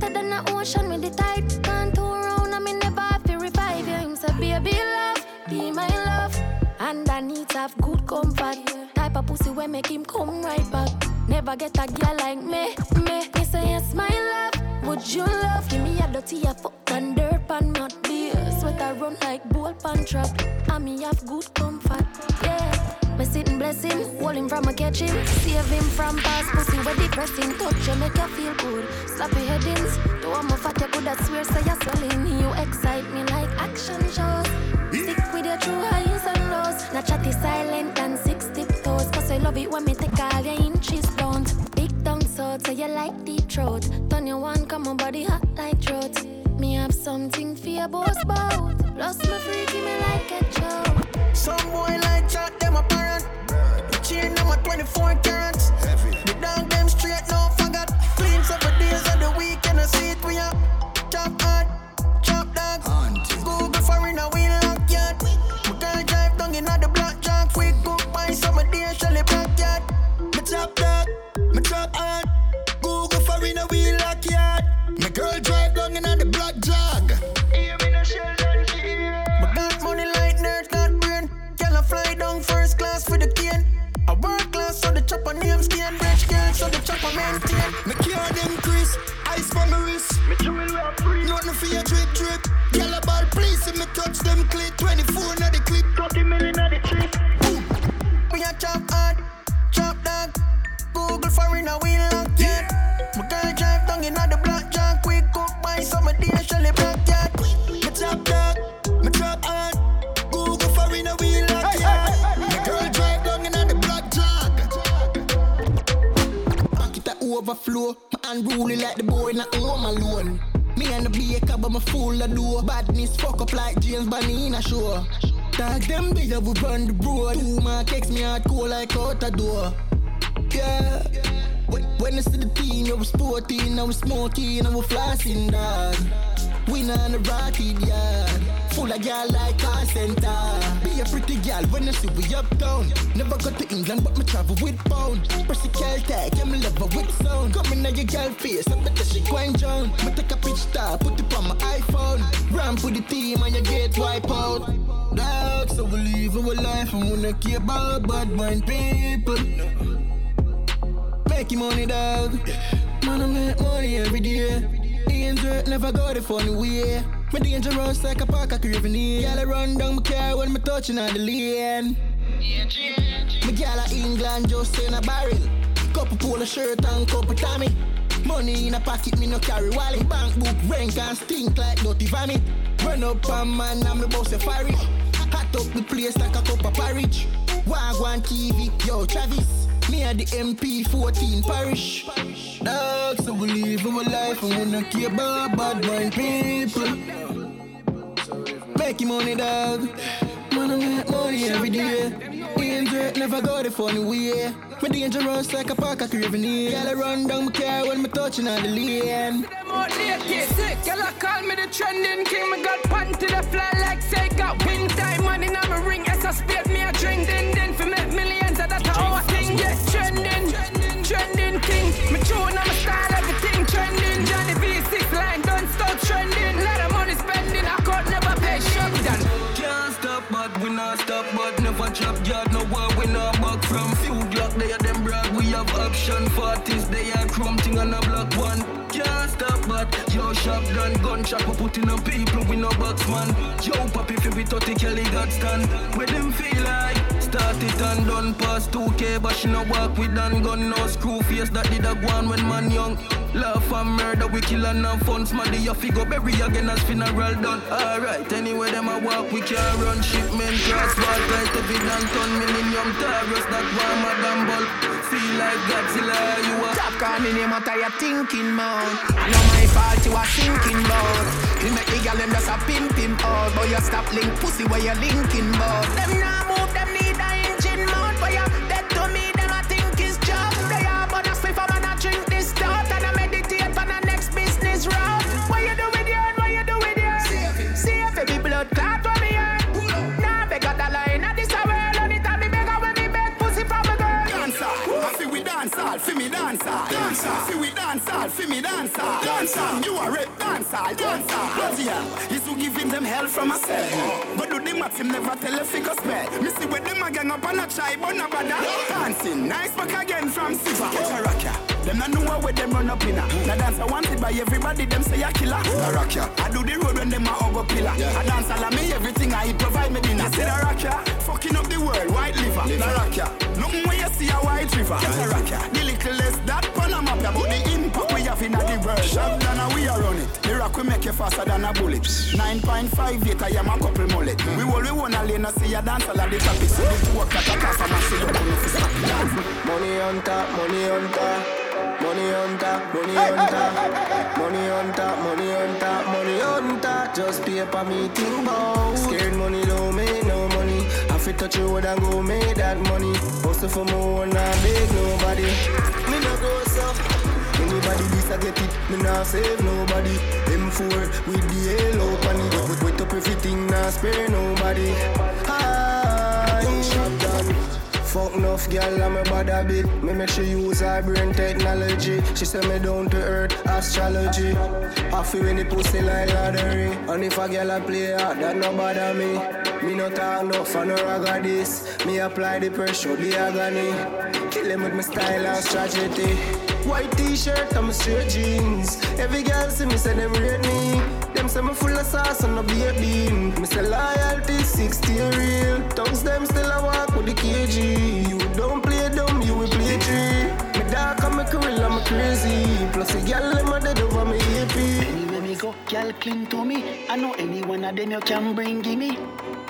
Wetter than the ocean with the tide. Can't turn around, I me never have to revive you. Him say, baby love, be my love. And I need to have good comfort. Type of pussy where make him come right back. Never get a girl like me, me. Me say yes, my love. Would you love? Give me a dirty a fuck and dirt pan mud beer. Sweat I run like bull pan trap. And me have good comfort, yeah. Me sitting blessing, hold him from a catching. Save him from past pussy where depressing. Touch you make you feel good. Slappy headings. Do I'm a fat, you coulda swear say you're swelling. You excite me like action shows. Stick with your true highs and lows. Not chatty silent and six tiptoes. Cause I love it when me take all your inches down. Big tongue so so you like deep throat. Turn your one, come on body hot like throat. Me have something for your boss bout. Lost my freaky me like a joke. Some boy like chat, them a I'm a 24 carats. Heavy. The dog them straight, no forgot. Clean seven days of the week, and I see it we up. Chop hard, chop dog. Haunted. Google a wheel lock yard. My girl drive down in the black jack. We go buy some of the shelly backyard. Me chop dog, me chop hard. Google a wheel lock yard. My girl drive down in the black jack. fly down first class for the cane a work class, so the chopper name stain, fresh girl, so the chopper maintain. Me care them Chris, ice for me wrist. Me jewel we are free. Nothing for your drip drip. Yellow ball, please, if me touch them clit. 24 na the clip. 30 million na the trip. We a chop hard, chop dog. Google for in a wheel lock yet. My girl drive down in the black jack. Quick cook by of the Shelly black cat. Overflow. My unruly like the boy not home alone. Me and the baker, but my fool a do. Badness fuck up like James Bunny in a show. Dog them big up we run the road. Two man kicks me hardcore like out the door. Yeah. When, I see the team, you was sporting, I was smoking, I was flossing, dog. We not the rocket yard. Full of gal like car center. Be a pretty gal when I see we uptown. Never got to England, but me travel with pound. Pressy cal tag, yeah, me love with sound. Coming at your gal face, I bet that she going down. Me take a star, put it on my iPhone. Ramp for the team and you get wiped out. Dog, so we live our life and wanna care about bad mind people. Making money, dog. Man, I make money every day. Danger, never got it funny way. Me dangerous like a park a craving here. Y'all run down my car when me touching on the lane. Me gal a England just in a barrel. Couple polo shirt and couple Tommy. Money in a pocket, me no carry wallet. Bank book, rank and stink like dirty vomit. Run up on man, I'm the boss of fire. Hot up the place like a cup of porridge. Wagwan TV, yo Travis. Me at the MP14 parish. Dog, so we live our life and wanna care about bad mind people. Making money, dog. Man, I make money every day. Danger, never got it funny way. Me dangerous like a park a craving here. I run down my car when me touching on the lane. Sick. Girl, I call me the trending king. Me got pant to the fly like say got wind time. Money in my ring, as I me drink. 40s, they are chrome thing on a block one. But yo, shop done. Gun shop, we putting on people, we no box man. Yo, papi, if we 30 Kelly got stand. Where them feel like? Start it and done past 2K, but she no walk with done gun, no screw face. That did a go on when man young. Laugh and murder, we kill and funds. Man, they a figure bury again as funeral done. Alright, anyway, them a walk, we can't run shipment. Cross ball, like evident ton millennium Taurus, that one madam ball. Feel like Godzilla, you a Stop calling him what are you thinking about? I know my fault you are sinking about. You make the girl them just a pimp him out, but you stop link pussy where you linking about. Them now move, them need a engine mount, but you dancer, feel me dancer. Dancer, you are a dancer, dancer. But yeah, is who giving them hell from a cell. But do the math, him never tell a figure spell. Me see where them a gang up on a try, but no bother. Dancing, nice back again from Siva. Catch a rock ya. Them not know where them run up in a. Now dance I wanted by everybody, them say a killer. A rock ya. I do the road when them a hug up pillar. I dance all of me, everything I eat provide me dinner. Say the rock ya. Fucking up the world, white liver. The rock ya. Nothing where you see a white river. A rock ya. The little less that Panama but the impact we have in the world. Down and we are run it. The rock we make you faster than a bullet. 9.5 I am a couple mullet. Mm. We will we wanna lane and see a dance all of the topics. So the work that I cast and see you come to stop dance. Money on top, money on top. Money on top, money on top. Money on top, money on top, money on top. Just paper me think about. Scared money don't make no money. I fit touch you and go make that money. Hustle for more, not beg nobody. Me no go so. Anybody this I get it, me nah save nobody. M4 with the halo pan it. Wait, wait up everything, nah spare nobody. Done. Fuck enough girl, I'm a bad habit. Me make she use her brain technology. She say me down to earth astrology. I feel when the pussy like lottery. And if a girl a play hard, that no bother me. Me no talk no for no rag this. Me apply the pressure, the agony. Kill him with my style and strategy. White t-shirt and my straight jeans. Every girl see me say them rate me. Them say me full of sauce and no beer bean. Me say loyalty 60 real. Tongues them still a walk with the KG. Girl them a dead over me happy. Anywhere me go, girl cling to me. I know any one of them you can bring gimme.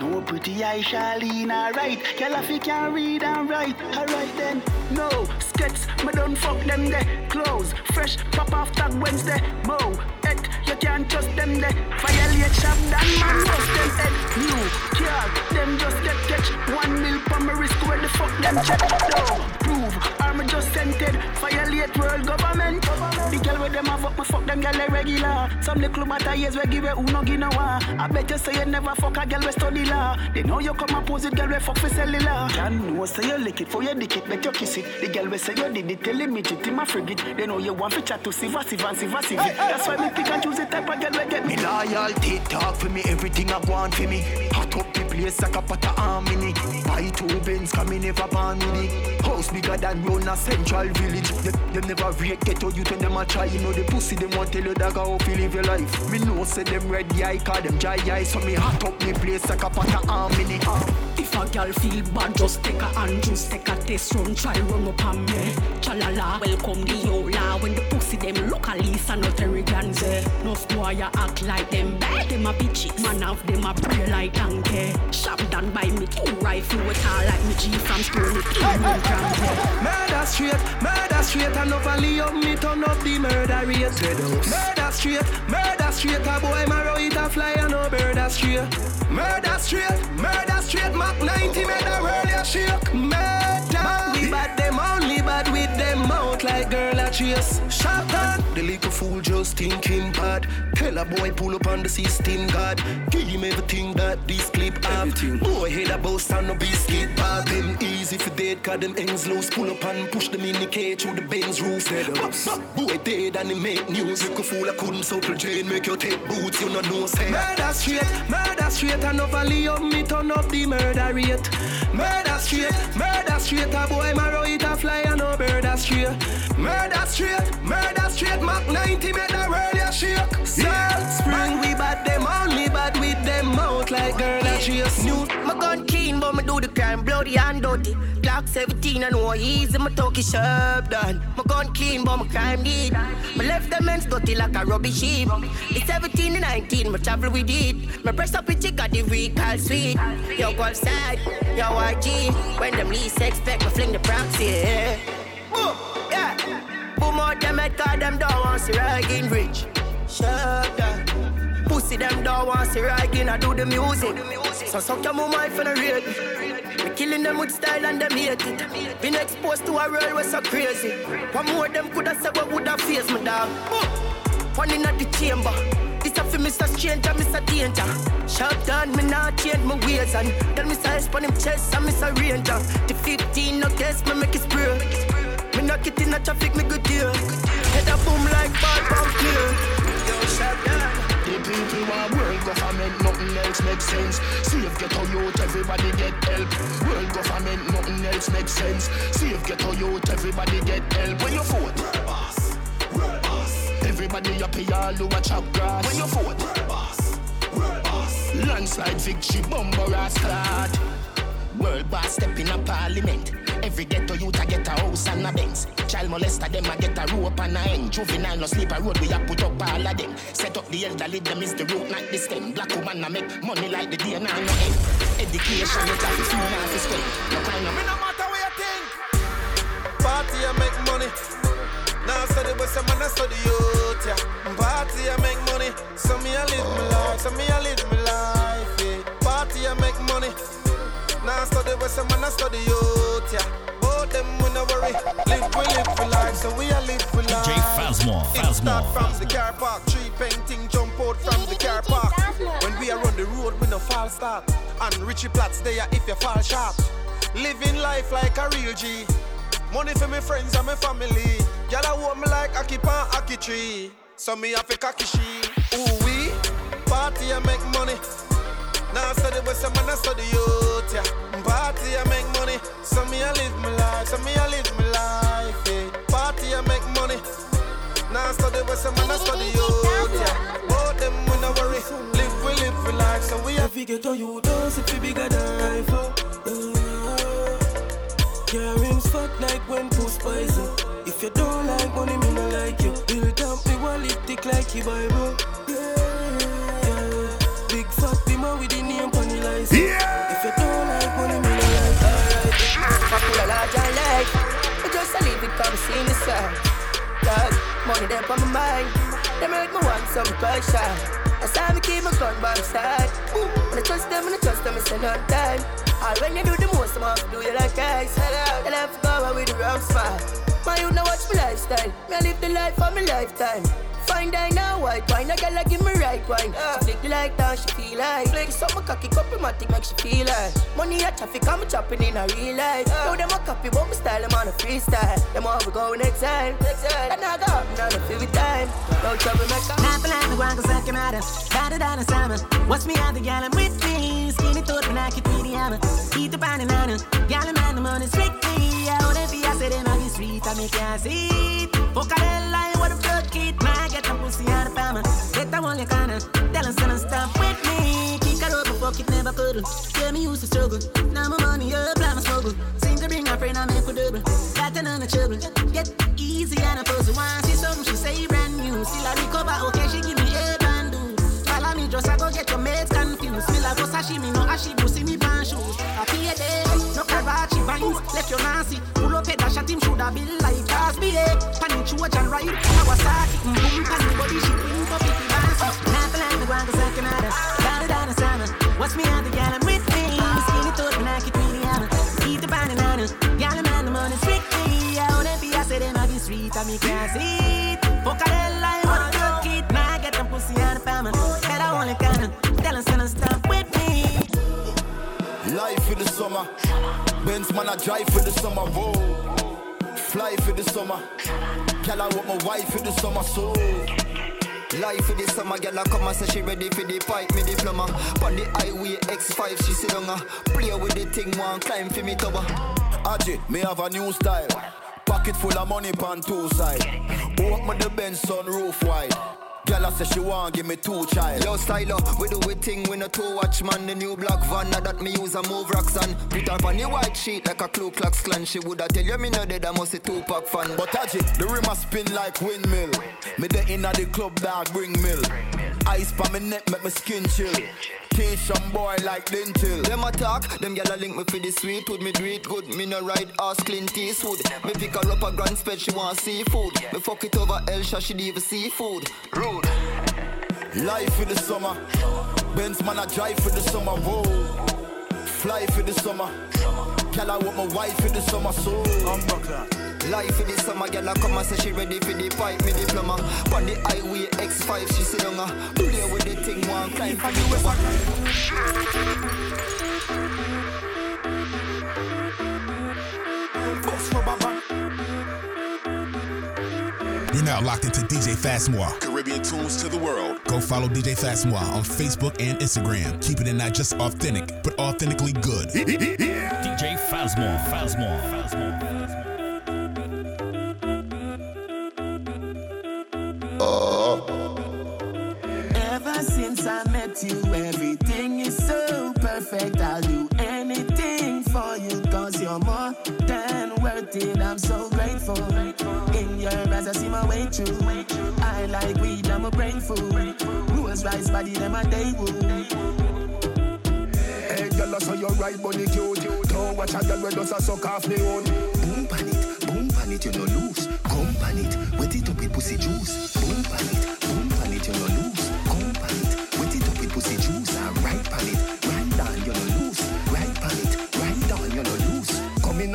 No pretty eye, Charlene, alright. Girl, if you can read and write, alright then. No skets, me don't fuck them there. Clothes, fresh, pop off tag Wednesday. Mo, et, you can't trust them there. Violate shop, dan man, bust them head. New car, them just get catch. One mil per my wrist, where the fuck them check? No, prove, I'm just scented. Violate world government. The girl with them have up, me fuck them girl like regular. Some little matter years we give it who no give no one. I bet you say you never fuck a girl we study law. They know you come and pose it, girl we fuck for cellular. Can know say you lick it for your dick it, bet you kiss it. The girl we say you did it, tell him it, it him a frigate. They know you want to chat to see vassive and see vassive. That's why me pick and choose the type of girl we get. Me loyalty talk for me, everything I want for me. Hot up the place like a pot of harmony. Buy two bins, come me never born with it. House bigger than round a central village. Them, them never rate get you when them a try. You know the pussy them want tell you that how you live your life. Me know say them red eye, call them dry eye. So me hot up the place like a pot of harmony. If a girl feel bad, just take a hand, just take a test run, try run up on me. Chalala, welcome the yola. When the pussy them look least and not arrogance. No you act like them bad, them a bitches. Man of them a pray like donkey. Shop done by me two rifle with all like me G from school. Me kill me grand Murder straight, murder straight, and up me turn up the murder rate. Murder straight, murder straight, a boy marrow it a fly and no a straight. Murder straight, murder straight, Mach 90 made a world ya shake. Murder, we bad them only bad with them mouth like girl a chase. Shot on, the little fool just thinking bad. Tell a boy pull up on the system god. Give him everything that this clip have. Boy head a boss and no biscuit pop. Them easy for dead, cause them ends loose. Pull up and push them in the cage through the Benz roof. Bop, Boy dead and he make news. Little fool I couldn't suckle Jane, make you take boots. You know no say. Murder straight, murder straight, and overly up me turn up the murder rate. Murder straight, murder straight, a boy marrow it a fly and no bird a straight. Murder straight, murder straight, Mach 90 made the world shake. Salt spring, we bad them only bad with them mouth like girl a chase. New My gun clean, but me do the crime bloody and dirty. Glock 17 and no easy, my talkie sharp done. My gun clean, but my crime deep. My left them ends dirty like a rubbish heap. It's 17 and 19, my travel with it. My press up with chick got the recall sweet. Yo, go outside, yo, YG. When them least expect, me fling the proxy. Yeah. Boom, yeah. Boom out them head, cause them don't want to see rich. Sharp done. Pussy them don't want see Reagan, I do the music. So suck your mama if you not rate me. Killing them with style and them hate it. Been exposed to a world where so crazy. One more them coulda said what woulda face me dog. One in the chamber. This a for Mr. Stranger, Mr. Danger. Shut down, me not change my ways and tell me size on him chest and Mr. Ranger. The 15 no guess me make it spray. Me knock it in the traffic, me good deal. Head a boom like ball pump clear. People want world government, nothing else makes sense. Save ghetto youth, everybody get help. World government, nothing else makes sense. Save ghetto youth, everybody get help. When you vote, world boss, world boss. Everybody happy, all who a chop grass. When you vote, world boss, world boss. Landslide victory, bumper ass clad. World boss step in a parliament. Every ghetto youth a get a house and a Benz. Child molester them a get a rope and a end. Juvenile no sleep a road we a put up all of them. Set up the elderly them is the root not the stem. Black woman a make money like the day now no end. Education got if you not to spend. No kind of. Me no matter what you think. Party I make money. Now study but some man I study youth, yeah. Party I make money. So me I live my life. So me I live my life, yeah. Party I make money. Now study but some man I study youth, yeah. Both them we no worry. Live we live for life. So we a live for life. DJ Fazmore, It start Fazmore. from the car park. Tree painting jump out from the car park. When we are on the road, we no fall start. And Richie Platts there if you fall sharp. Living life like a real G. Money for my friends and my family. Girl, I want me like a keep on Aki tree. So me have a cocky she. Ooh, we party and make money. Now study I study youth, yeah. Party and make money. So me I live my life, so me I live my life, yeah. Party and make money. Now study man, I study youth, yeah. Both them we no worry. Live we live life, so we have to get you if you life, oh. Yeah, rims fat like when too spicy. If you don't like money, me no like you. Build up me wallet thick like your Bible. Yeah. Big with the name on the license. Yeah. If you don't like money, me no like. Alright. Popular large and light. I just a leave it come see the sun. Cause money there on my mind. They make me want some pressure. That's how me keep my gun by my side. When I trust them, when I trust them, it's another time. All when you do the most, I'm off do you like ice. And I have to go out with the wrong spot. My you know watch my lifestyle. Me I live the life for my lifetime. Fine dine now, white wine. A girl like give me right wine. She flick the light down, she feel like. Flick some cocky cup, matic make she feel like. Money a traffic, I'm chopping in a real life. Now them a copy, but my style, I'm on a freestyle. Them all we go next time. Next time. And I go up, now the feel with time. No trouble, make up. Not for like the one, cause I can matter. Better than a summer. Watch me out the gal, I'm with me. Skinny thought when I keep the hammer. Eat the pan and nana. Gal, man, the money strictly. I wanna be, I said, in on the street, I make you see. Fuck a hell, I what the fuck it, man get them pussy out of palma. Get that one you kinda tell them son stuff with me. Kick her up fuck it never could. Tell me used to struggle. Now my money up, like my smuggle. Seem to bring my friend, I make a double. Got of trouble. Get easy and a pussy. Once see something, she say brand new. Still I recover, okay, she give me a brand new. Follow me, just I go get your mates confused. Me like go sashimi, no ashibu, see me pan shoes. I pay a day, no Karachi vines. Left your Nancy, pull up head, dash at him, shoulda been like Cosby, eh. Panic, Trojan, right? Kawasaki, boom, panic, body, she bring up it, dance. Not the land, the ground, the second the down the summer. Watch me out the gal, I'm with me. Skinny thought when I could really hammer. Eat the banana. Gal, man, the money strictly. I wanna be, I said, them have the street, I it. A hell, I wanna cook it. Now I get them pussy out of famine. And I only kinda tell them, send them stuff with me. Life in the summer. Benz man, I drive for the summer. Whoa. Fly for the summer. Gal, I want my wife for the summer. So. Life for the summer, girl, I come and say she ready for the pipe, me diploma. On the highway X5, she sit uh, play with the thing, one climb for me tower. Aji, me have a new style. Pocket full of money pan two side. Open the Benz sunroof wide. Girl, I say she want give me two child. Yo, styler, we do we thing, we no two watch man. The new black van, now that me use a move rocks and put her on the white sheet like a Ku Klux Klan. She woulda tell you me no dead, I must a two pack fan. But Aji, the rim a spin like windmill. Me the inna the club dog bring mill. Ice pa me neck make me skin chill. Teach some boy like dental. Them attack, them gyal link me for the sweet wood. Me do it good, me no ride ass Clint Eastwood. Me pick her up a grand spread, she want seafood. Me fuck it over Elsha, she leave seafood. Rude. Life for the summer. Benz man, I drive for the summer. Whoa. Fly for the summer. Girl, I want my wife for the summer. So I'm Life for the summer, girl, I come and say she ready for the pipe, me diploma. On the highway X5, she sit down, uh, play with the thing, one climb for the You're now locked into DJ Fastmore. Caribbean tunes to the world. Go follow DJ Fastmore on Facebook and Instagram. Keeping it not just authentic, but authentically good. DJ Fazmore, Fazmore, Fazmore. Perfect. I'll do anything for you, cause you're more than worth it. I'm so grateful. In your eyes, I see my way through. I like weed, I'm a brain food. Rules rice body, them a day Hey, girl, I saw your right body cute. Don't watch a girl when does a suck off the own. Boom pan it, boom pan it, you no lose. Come pan it, wet it up with pussy juice. Boom pan it, boom pan it, you no lose.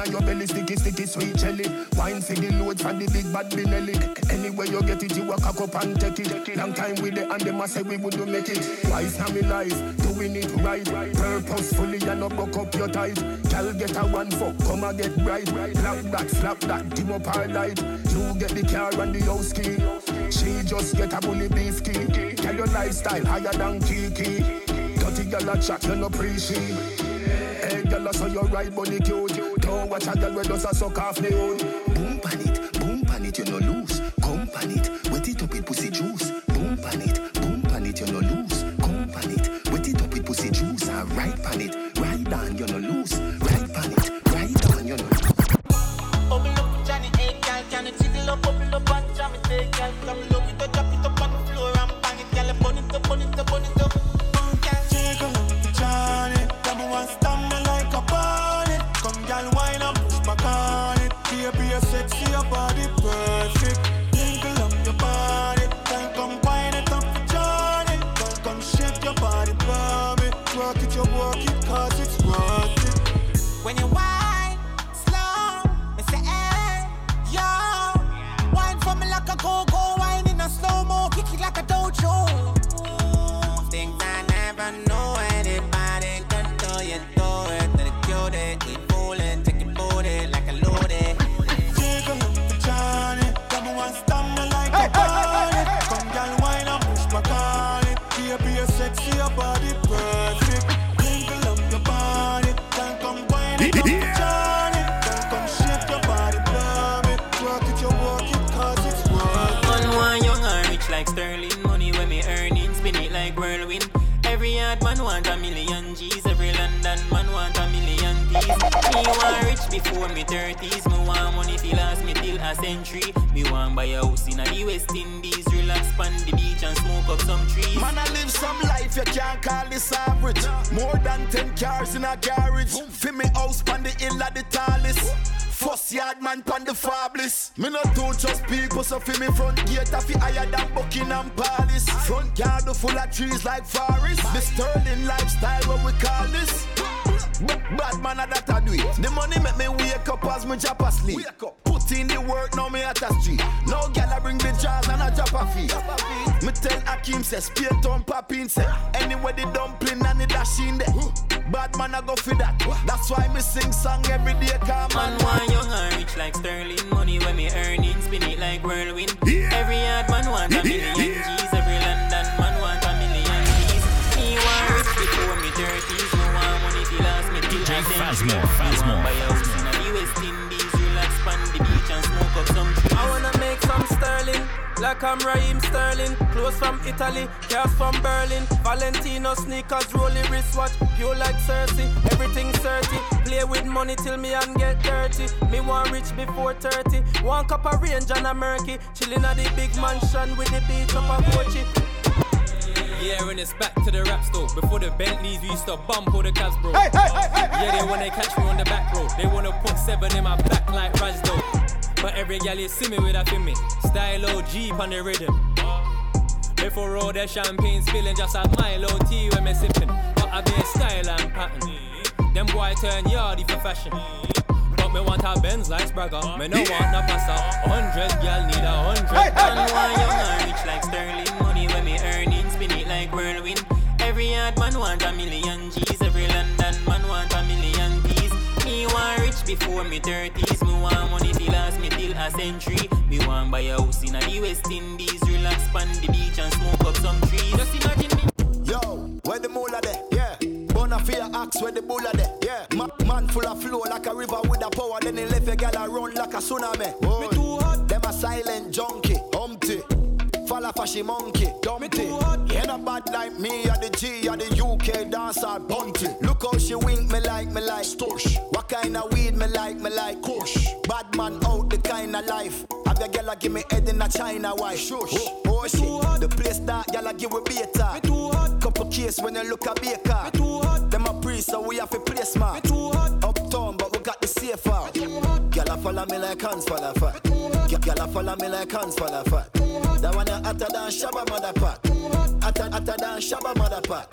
Come in on your belly, sticky, sticky, sweet jelly. Wine for the load from the big bad Benelli. Anywhere you get it, you walk up and take it. Long time with it, and them a say we would do make it. Twice now me life, doing it right. Purpose forcefully and no broke up your tight. Girl get a one fuck, come and get bright. Slap that, slap that, dim up her light. You get the car and the house key. She just get a bully beef key. Tell your lifestyle higher than Kiki. Dirty girl a chat, you no appreciate. Hey, girl, I saw you right, bunny cute. Don't watch a girl where does a suck off the hood. Boom pan it, boom pan it, you no lose. Come pan it, wet it up with pussy juice. Boom pan it, boom pan it, you no lose. Come pan it, wet it up with pussy juice. And right pan it, right down, you no lose. Right pan it, right down, you no lose. Bubble up, Johnny, hey, girl, can you tickle up, bubble up and jam it, hey, girl, come Me want rich before me thirties Me want money till last me till a century Me want buy a house in the West Indies Relax on the beach and smoke up some trees Man, I live some life you can't call this average. More than 10 cars in a garage. Fi me house pan the hill of the tallest. First yard man pan the fabless. Me not do just people, so fi me front gate a fi higher than Buckingham Palace. Front yard full of trees like forest. The Sterling lifestyle, what we call this. Bad man, a that I do it. The money make me wake up as me drop asleep. Wake up. Put in the work, now me at a street. No gal I bring the jars and I drop a fee. Me tell Akim say, spear ton popping say. Anyway the dumpling and the dash in there. Bad man I go for that. That's why me sing song every day. Come Man want young and rich like sterling Money when me earning, spin it like whirlwind Every yard man want a million G's some trees I wanna make some sterling, like I'm Raheem Sterling. Clothes from Italy, cars from Berlin. Valentino sneakers, rolling wristwatch, pure like Cersei. Everything 30. Play with money till me and get dirty. Me want rich before 30. One cup of range and a murky. Chilling at the big mansion with the beach up a Gucci. Yeah, and it's back to the rap store. Before the Bentleys, we used to bump all the cabs, bro. Hey, hey, hey, hey, yeah, they wanna catch me on the back road. They wanna put seven in my back like Rasdo. But every gal you see me with a me. Style OG on the rhythm. Before all the champagne spilling, just a Milo tea when me sipping. But I be a style and pattern. Them boy turn yardy for fashion. But me want a Benz like Spragga. Me no want no pasta. Hundred gal need a hundred. Man want young and rich like sterling yard man want a million G's Every London man want a million P's Me want rich before me thirties Me want money till last me till a century Me want buy a house in a the West Indies Relax on the beach and smoke up some trees Just imagine me Yo, where the mula there? Yeah. Bona fear axe where the bulla there? Yeah. Ma- man full of flow like a river with a power. Then he left a gal a run like a tsunami. Me too hot. Them a silent junkie. Humpty. Off a she monkey. Dumpty. Head a bad like me or the G or the UK dancer bunty. Look how she wink me like me like. Stush. What kind of weed me like me like? Kush. Bad man out the kind of life. Have your gal a give me head in a China white. Shush. Oh, oh shit. The place that gal a give we beta. Me too hot. Couple case when you look a baker. Me too hot. Them a priest so we have to play smart. Me too hot. Uptown we safe out. Gal a follow me like hands for the fat. Gal a follow me like hands for the fat. That one a hotter than Shabba mother pack. Hotter, hotter than Shabba mother pack.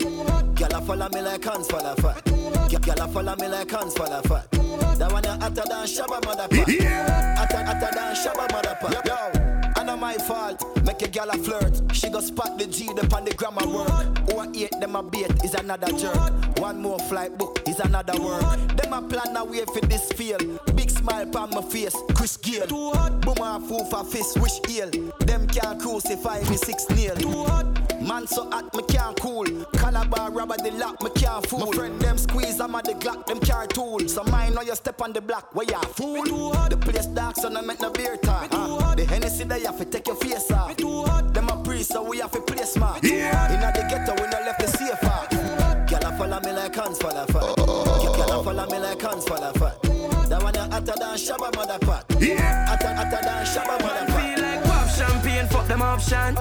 Gal a follow me like hands for the fat. Gal a follow me like hands for the fat. That one a hotter than Shabba mother pack. Hotter, hotter than Shabba mother pack. Yo, my fault. Make a gal a flirt. She go spot the G up on the grammar work. Or eight them a bait is another jerk. One more flight book is another work. Them a plan a way for this feel. Big smile on my face, Chris Gayle. Too hot. Boom a fool for fist, wish ill. Them can't crucify me six nail. Too hot. Man so hot, me can't cool. Calabar rubber the lock, me can't fool. My friend them squeeze, I'm at the Glock, them carry tool. So mine know you step on the block, where ya fool. The place dark, so no make no beer talk. Uh, the Hennessy they have to take your face off. Them a priest, so we have to play smart. Yeah. Inna the ghetto, we no left the safe part. Gyal a follow me like hands full of fat. Gyal a follow me like hands full of fat. That one a hotter than Shabba mother pot. Yeah. Hotter, hotter than Shabba mother option.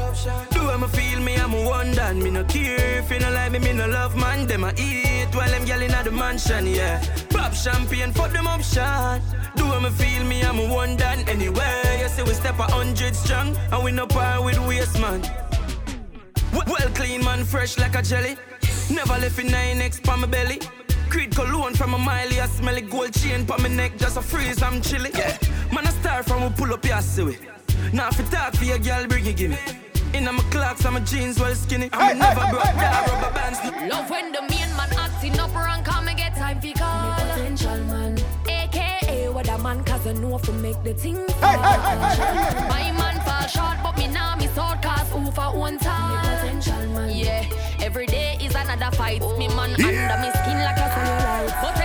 Do them feel me, I'm a done. Me no care if you no like me, me no love man. Them a eat while them gyal inna the mansion, yeah. Pop champagne, for them option. Do them feel me, I'm a done. Anyway, you see we step a hundred strong, and we no par with waste man. Well, clean man, fresh like a jelly. Never left in 9x pa my belly. Creed cologne from a mile, I smell it gold chain pa my neck, just a freeze, I'm chilly. Yeah, man a star from we pull up, yeah, see we. Now if you talk for your girl, bring it, give me. In my clocks, and my jeans well skinny. I'm hey, never hey, broke hey, down rubber bands. Love when the main man acting up wrong, come and get time for call. What a man, cause I know for make the thing fall. My man fall short, but me now me sword cause who for one time. Man, yeah. Every day is another fight. Me man yeah. under me skin like a cellulite.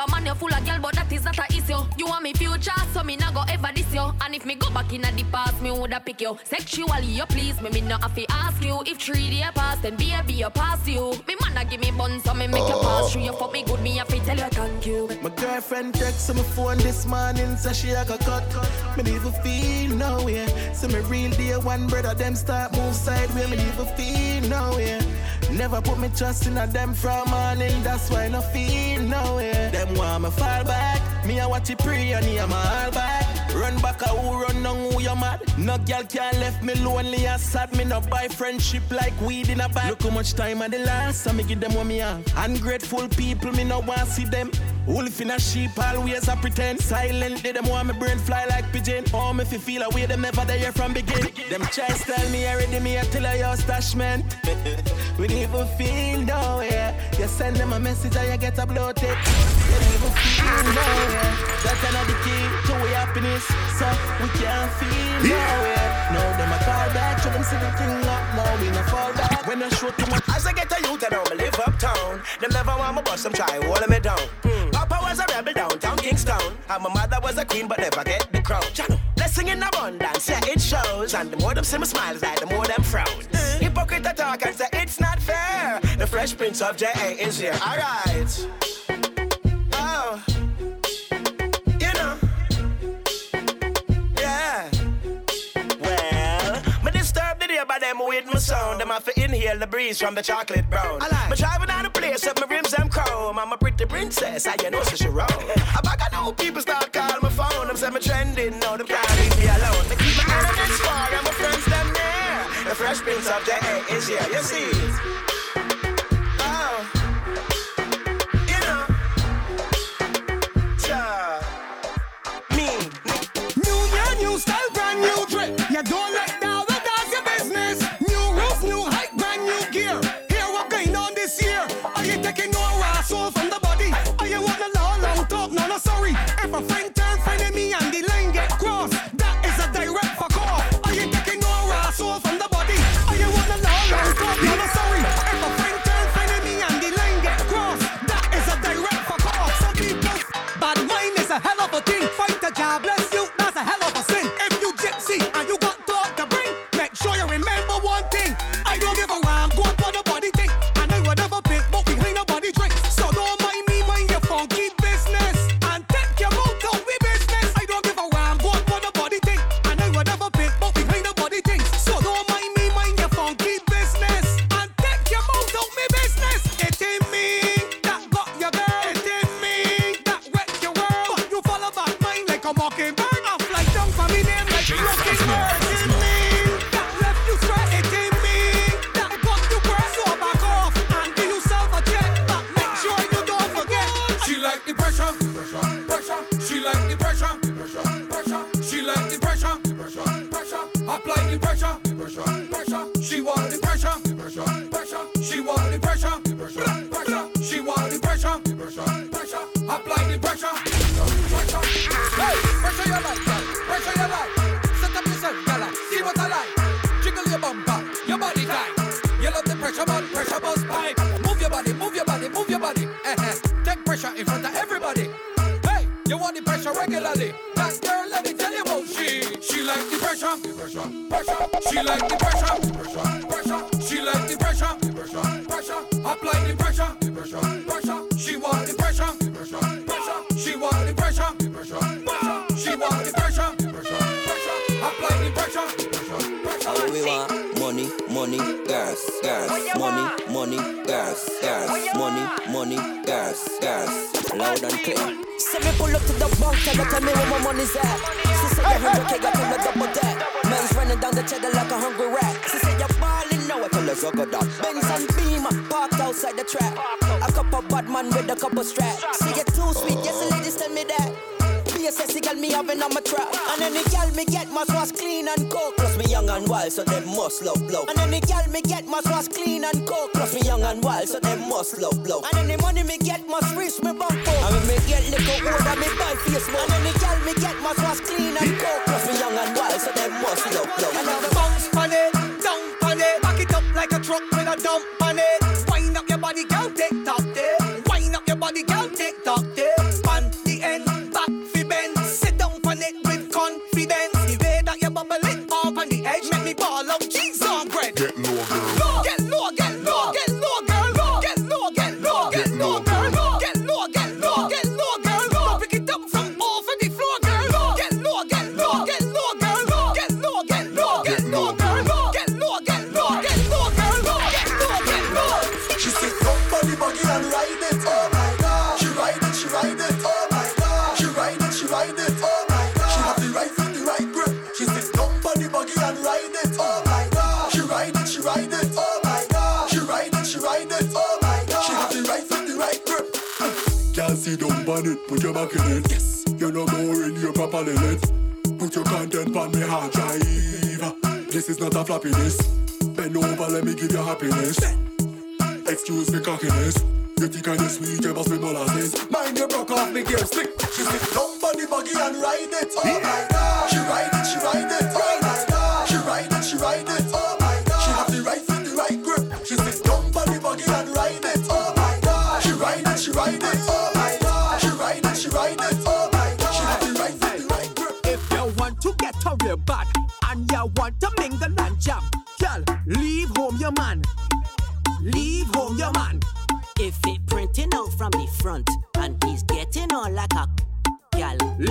You. Me have a man you full of girl, but that is not a issue. You want me future, so me not go ever diss you. And if me go back in the past, me woulda pick you. Sexually you please me, me not have to ask you. If three day pass, then baby you pass you. Me man a give me bun, so me make you pass oh. through. You fuck me good, me have to tell you thank you. My girlfriend text my phone this morning, so she a got cut. Me never feel no way. So me real dear one brother, them start move sideways. Me never feel no way. Never put me trust in a them from morning, that's why I no feel no way. Them want me fall back, me I watch it pray and I'm all back. Run back a who run down who you mad. No girl can left me lonely and sad. Me no buy friendship like weed in a bag. Look how much time I the last, so me give them what me have. Ungrateful people, me no want see them. Wolf in a sheep, always a pretend. Silent, they them want me brain fly like pigeon. Oh, me fi feel away, them never there from begin. Them tries tell me already, me I tell her your stash man. we never feel no way. You send them a message and you get a blow never feel no. That's another key to our happiness. So we can't feel no. No, them a call back, show them see the thing up. No, we no fall back. When I show too much. As I get a youth, I don't live uptown. Them never want me bust, them try holding me down. Mm. Papa was a rebel downtown Kingston. And my mother was a queen, but never get the crown. Blessing in abundance, yeah, it shows. And the more them see me smiles, like the more them frowns. Mm. Hypocrite talk and say it's not fair. The fresh prince of J.A. is here. Alright. You know. Yeah. Well, me disturb the day by them with my sound. Them have to inhale the breeze from the chocolate brown. I like. Me driving down the place, up my rims them chrome. I'm a pretty princess, I you know so she roll. I back I know people start calling my phone. Them say me trending, no them can't leave me alone. They keep my enemies far and my friends them near. The fresh prince of J.A. is here, you see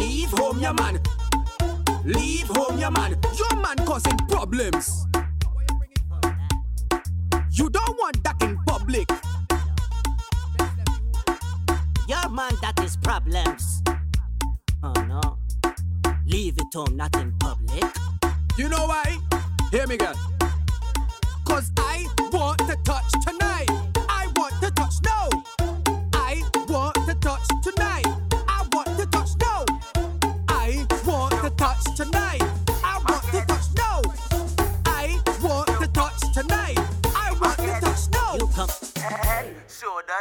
Leave home, your man. Leave home, your man. Your man causing problems. You don't want that in public. Your man that is problems. Oh no. Leave it home, not in public. You know why? Hear me, girl. Cause I want to touch tonight. I want to touch now.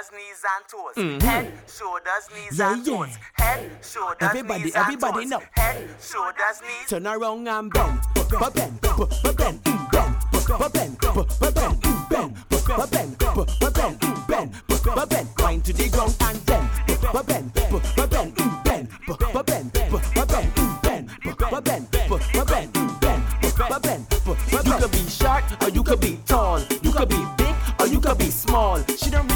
shoulders, knees, and toes. Mm-hmm. Head, shoulders, knees, yeah, and yeah. toes. Head, shoulders, everybody, knees, everybody and toes. Head, shoulders, knees. Turn around and bend, bend, bend, bend, bend, bend. Ba-ben, ba-ben, ba-ben, ba-ben, ba-ben, ba-ben, ba-ben, grind to the ground and then ba-ben, ba-ben, ben, ba-ben, ba-ben, ben, ba-ben, ba-ben, ben, ba-ben, ba-ben. You could be short or you could be tall, you could be big or you could be small. She don't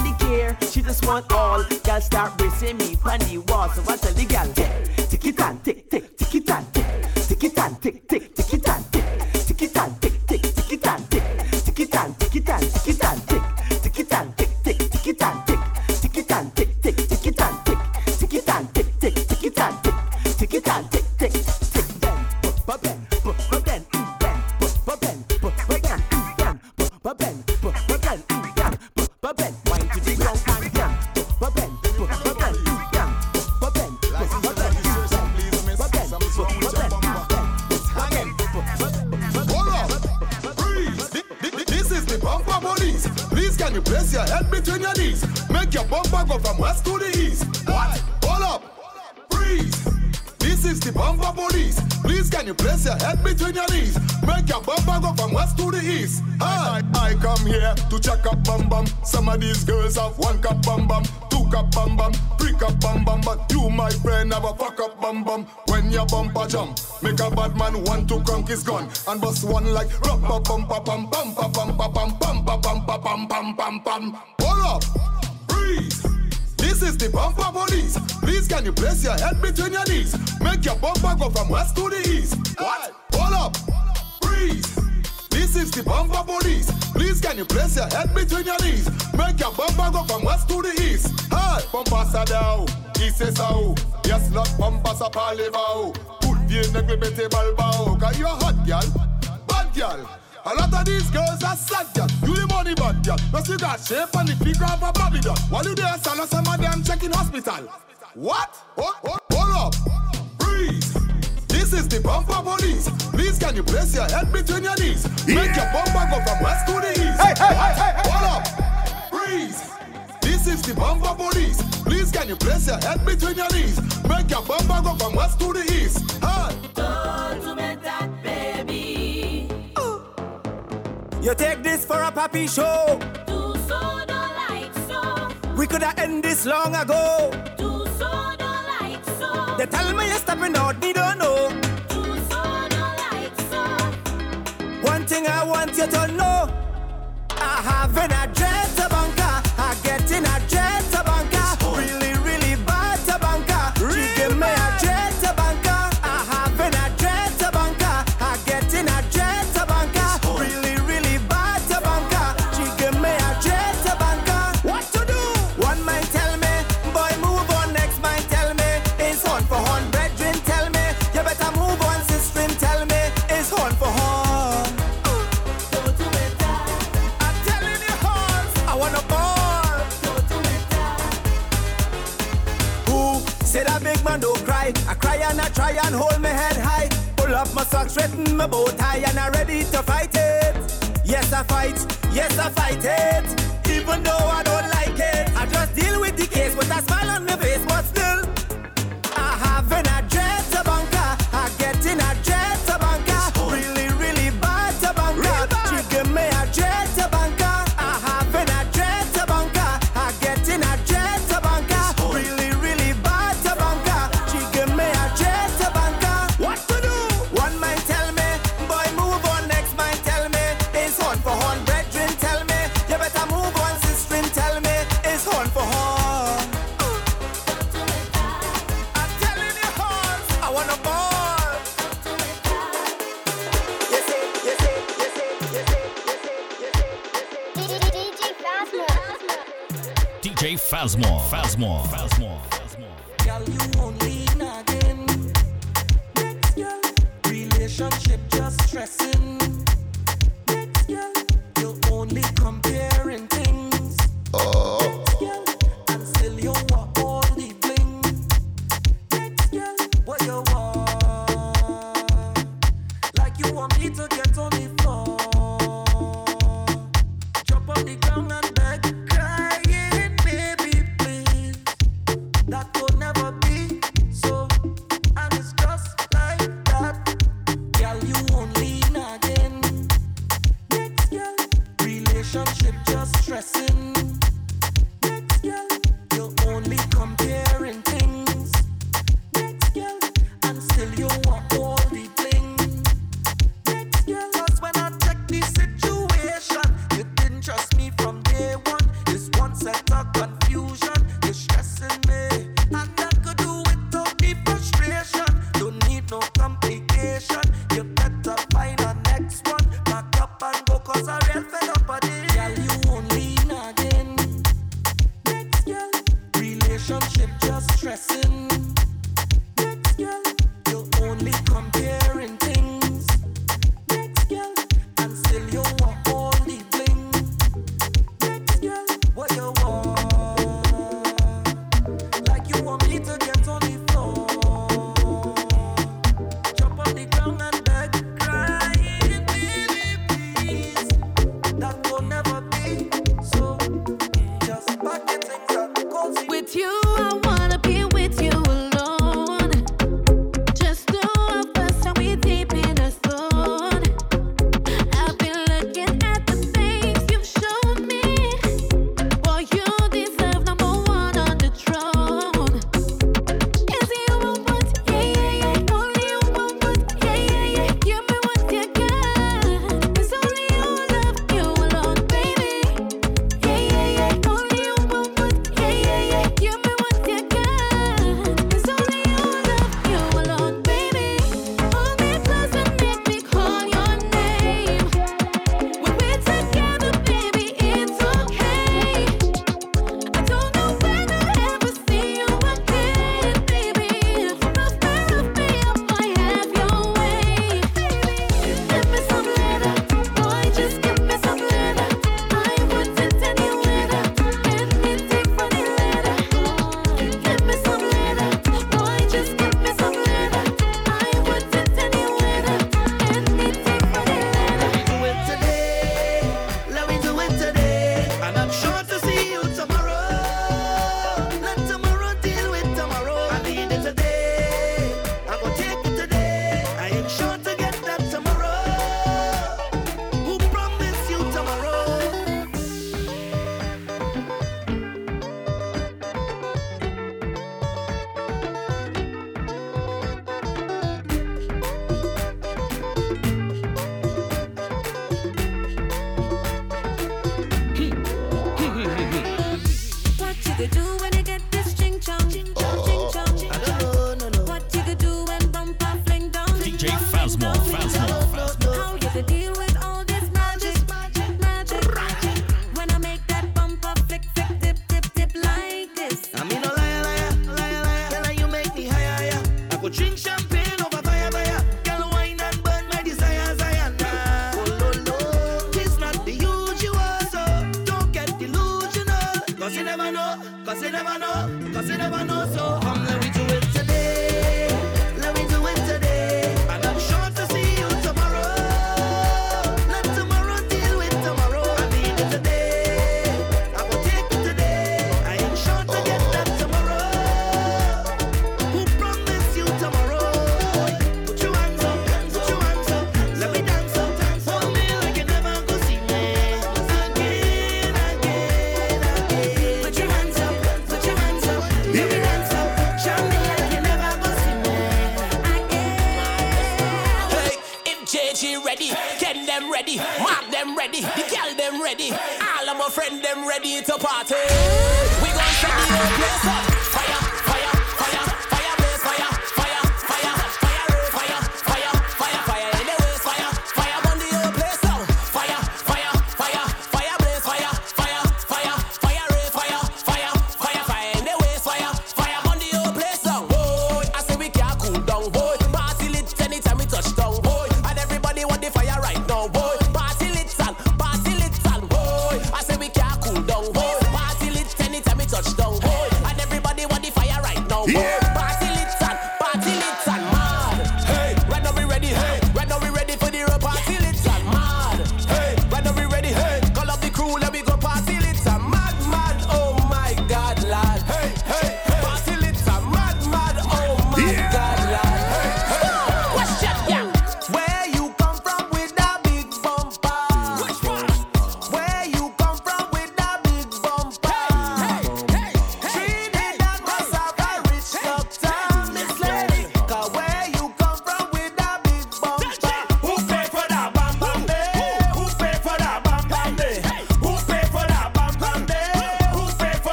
just want all. Girl start bracing me on the wall, so I tell the girl, yeah, tick it and tick, tick, tick it and tick, tick it and tick, tick. make your bumper go from west to the east. What? Hold up! Freeze! This is the bumper police. Please can you place your head between your knees? Make your bumper go from west to the east. Hi, I, I come here to check up bum bum. Some of these girls have one cup bum bum, two cup bum bum, three cup bum bum. But you, my friend, have a fuck up bum bum. When your bumper jump, make a bad man want to conk his gun and bust one like rumpa bumpa bum bumpa bumpa bum bumpa bumpa bum bum bum bum. Hold up breathe. This is the bumper police. Please can you place your head between your knees? Make your bumper go from west to the east. What? Hold up. Breathe. This is the bumper police. Please can you place your head between your knees? Make your bumper go from west to the east. Hey, bumper sadao. East is sao. Yes, not bumper sa palivao. Put the negle bete balbao. Cause you a hot gal. Bad gal. A lot of these girls are sad, girl. You the money bad, girl. Plus you got shape and the figure of a Babylon. While you there, son, some of them checking hospital. What? Hold, hold, hold up. Breathe. This is the bumper police. Please can you place your head between your knees? Make your bumper go from west to the east. Hey, hey, hey, hey, hold up. Breathe. This is the bumper police. Please can you place your head between your knees? Make your bumper go from west to the east. Hey. You take this for a papi show. Do so, don't like so. We could have ended this long ago. Do so, don't like so. They tell me you're stepping out, they don't know. Do so, don't like so. One thing I want you to know. I have an address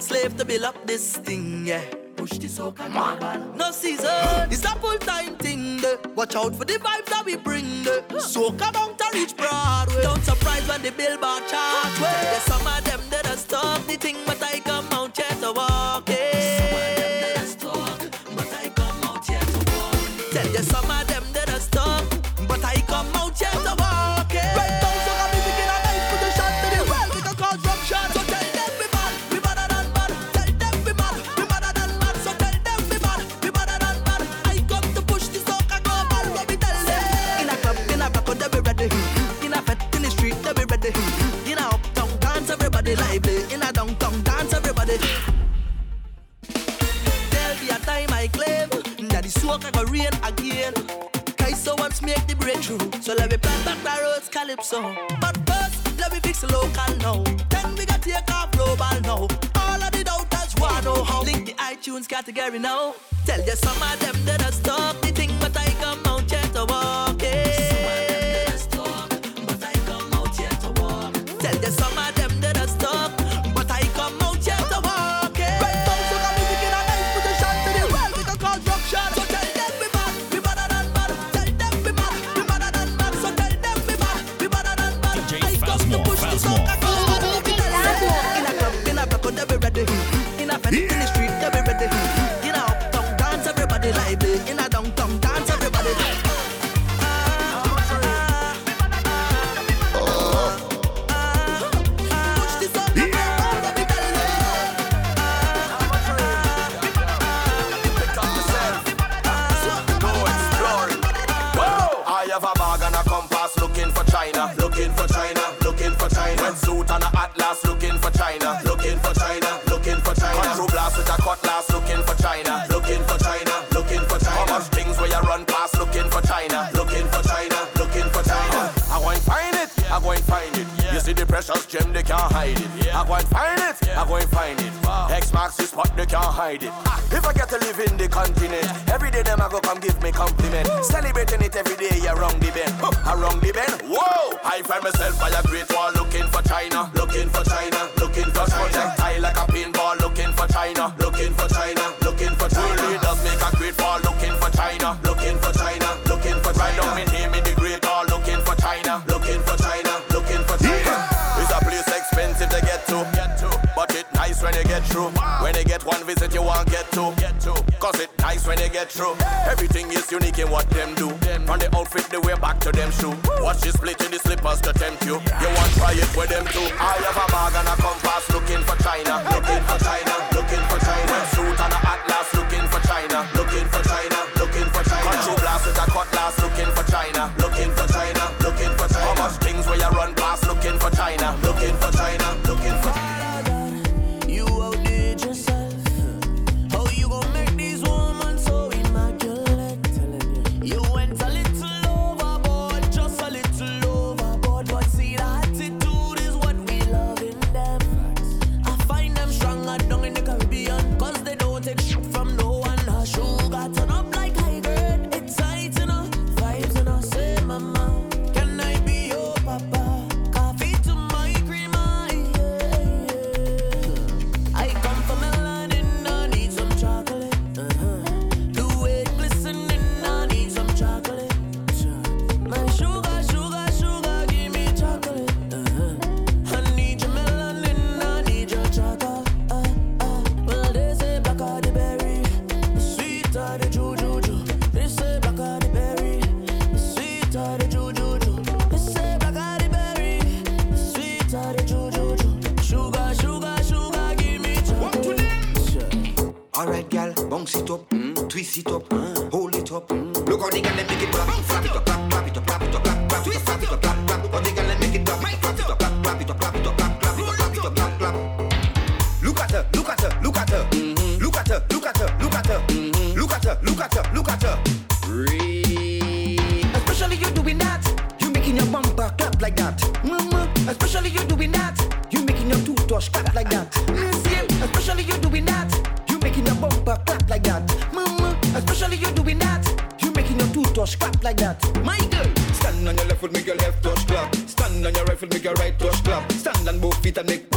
slave to build up this thing, yeah. Push this so global. No season, it's a full time thing. De. Watch out for the vibes that we bring. Eh. De. Soca on. I go and find it. I go and find it. X marks the spot, they can't hide it. If I get to live in the continent, every day them I go come give me compliment. Celebrating it every day, around the bend, huh. wrong the bend. Whoa! I find myself by a great wall, looking for China, looking for China, looking for China. Projectile like a pinball, looking for China, looking for China. through. When they get one visit, you won't get two. Cause it nice when they get through. Everything is unique in what them do. From the outfit, the way back to them shoe. Watch this split in the slippers to tempt you. You won't try it with them too. I have a bag and a compass looking for China. Looking for China. Looking for China. Suit and a twist it up, hold it up. Look how they can make it back, flap it up. rifle, make your left touch clap. Stand on your rifle, make your right touch clap. Stand on both feet and make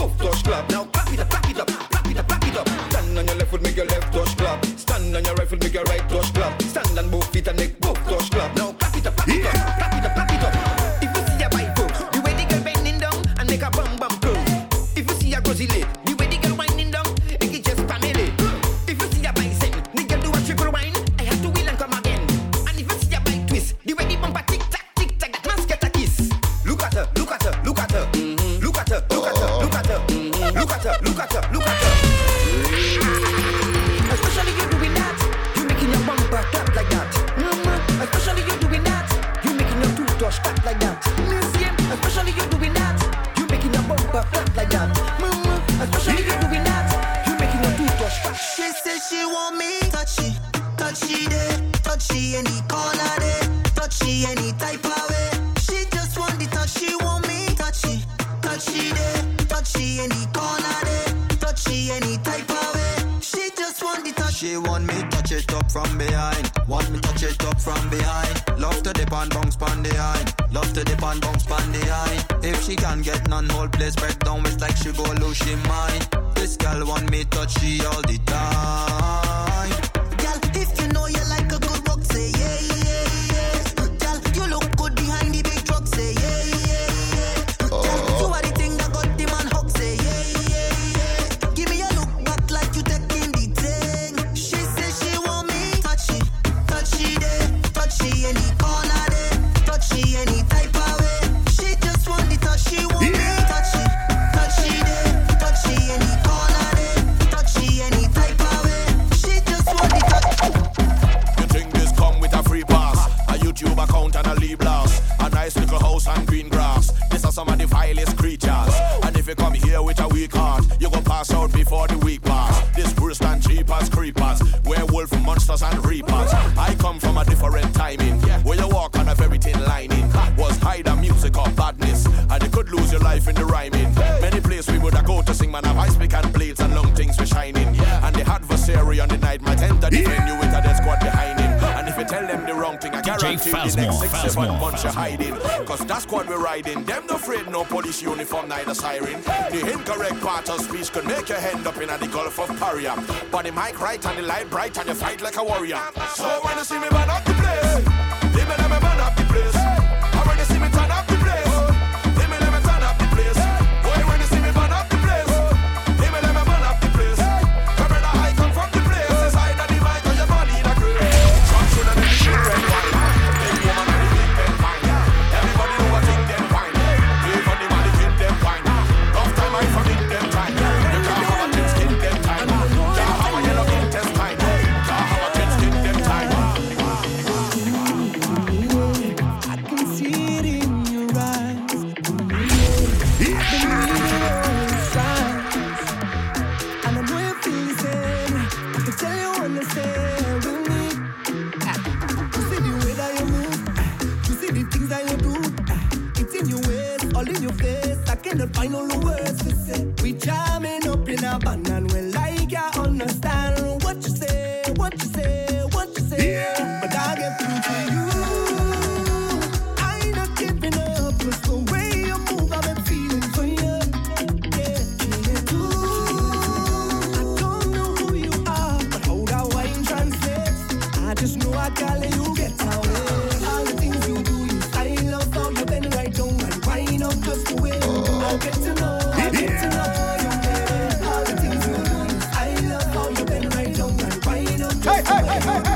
love. I get to know, to know you, baby. All the things you do, I love how you bend and wind up. Hey, hey, hey, hey.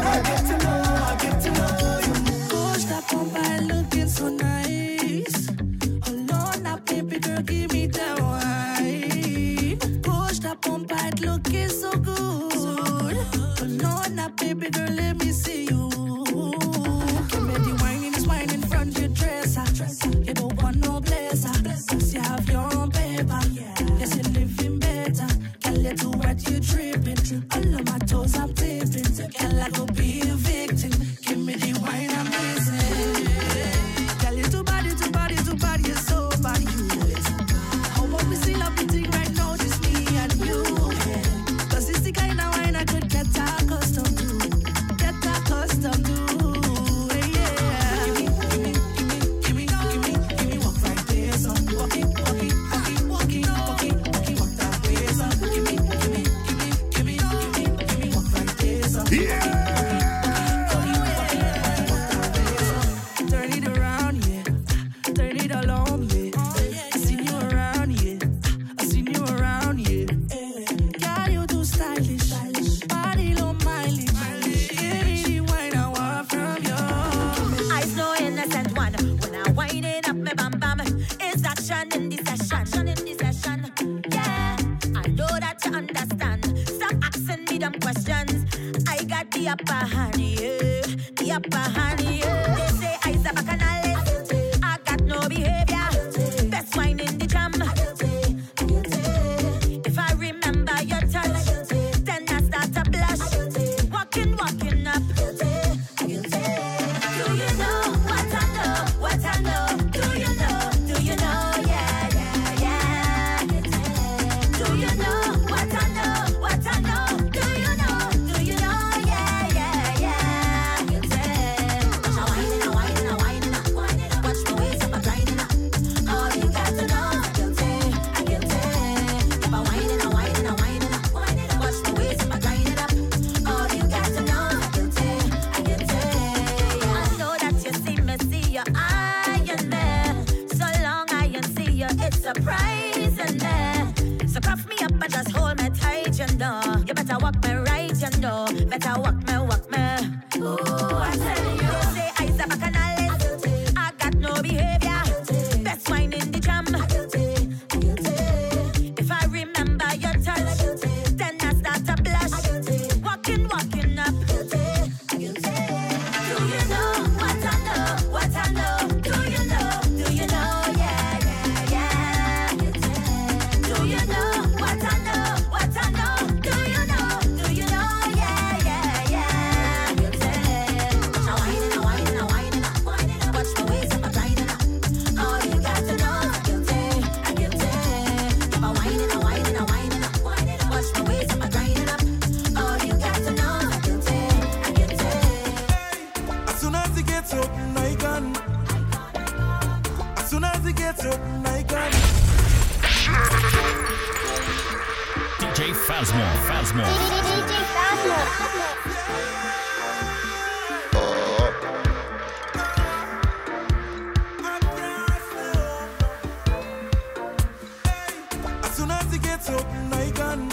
it gets up, I can.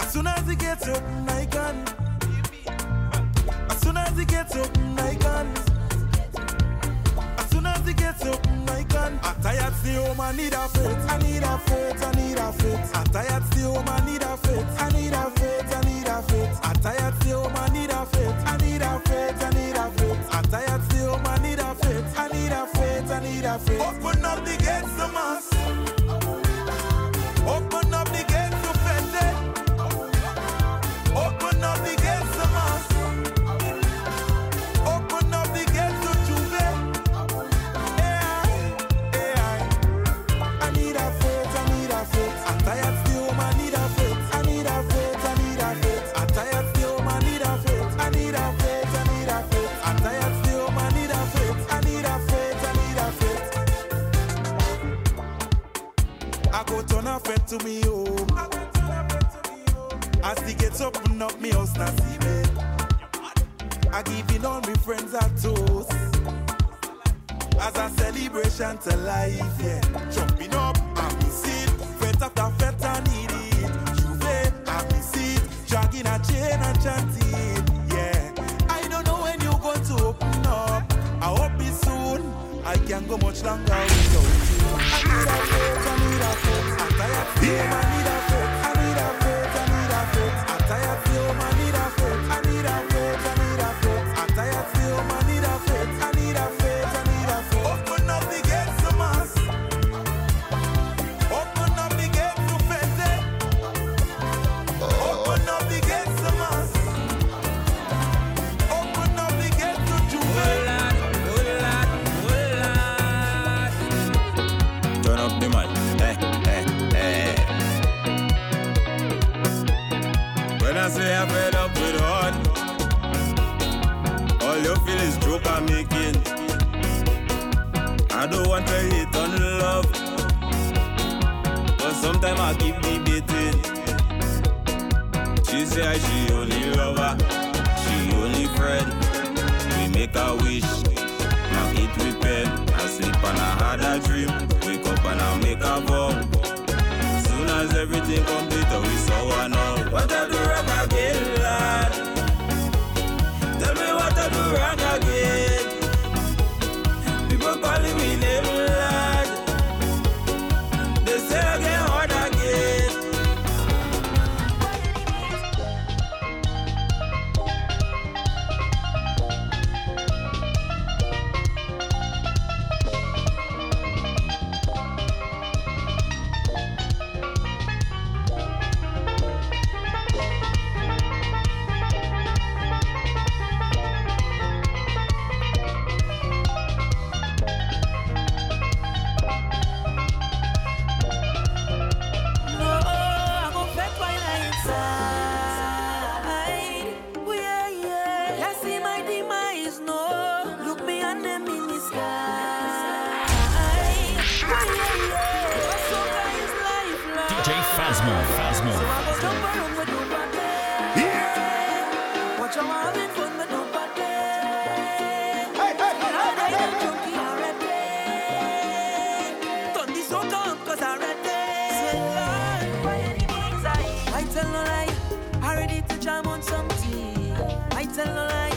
As soon as it gets up, I can. As soon as it gets up, I can. As soon as it gets up, I can. I'm tired, still, home, I need a faith. I need a faith, I need a faith. I'm tired, still, home, I need a faith. I need a faith, I need a faith. I'm tired, still, home, I need a faith. I need a faith, I need a faith. I'm tired, still, home, I need a faith. I need a faith, I need a faith. Open up the gates, the master. to me oh. As they get up and up, me house now see me. I give in all my friends a toast. As a celebration to life, yeah. Jumping up, I miss it. Fret after fret, I need it. J'ouvert, I miss it. Dragging a chain and chanting, yeah. I don't know when you're going to open up. I hope it's soon. I can't go much longer without you. I need a Yeah. I don't want to hate on love. But sometimes I keep debating. She say she only lover, she only friend. We make a wish, now it we pen. I sleep and I had a dream. Wake up and I make a vow. Soon as everything complete, we saw one all. What I do So come, cause I'm ready. I tell no lie, I'm ready to jam on some tea. I tell no lie,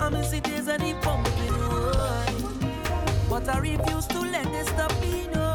I'm in cities and in pumping wine. But I refuse to let this stop me. known.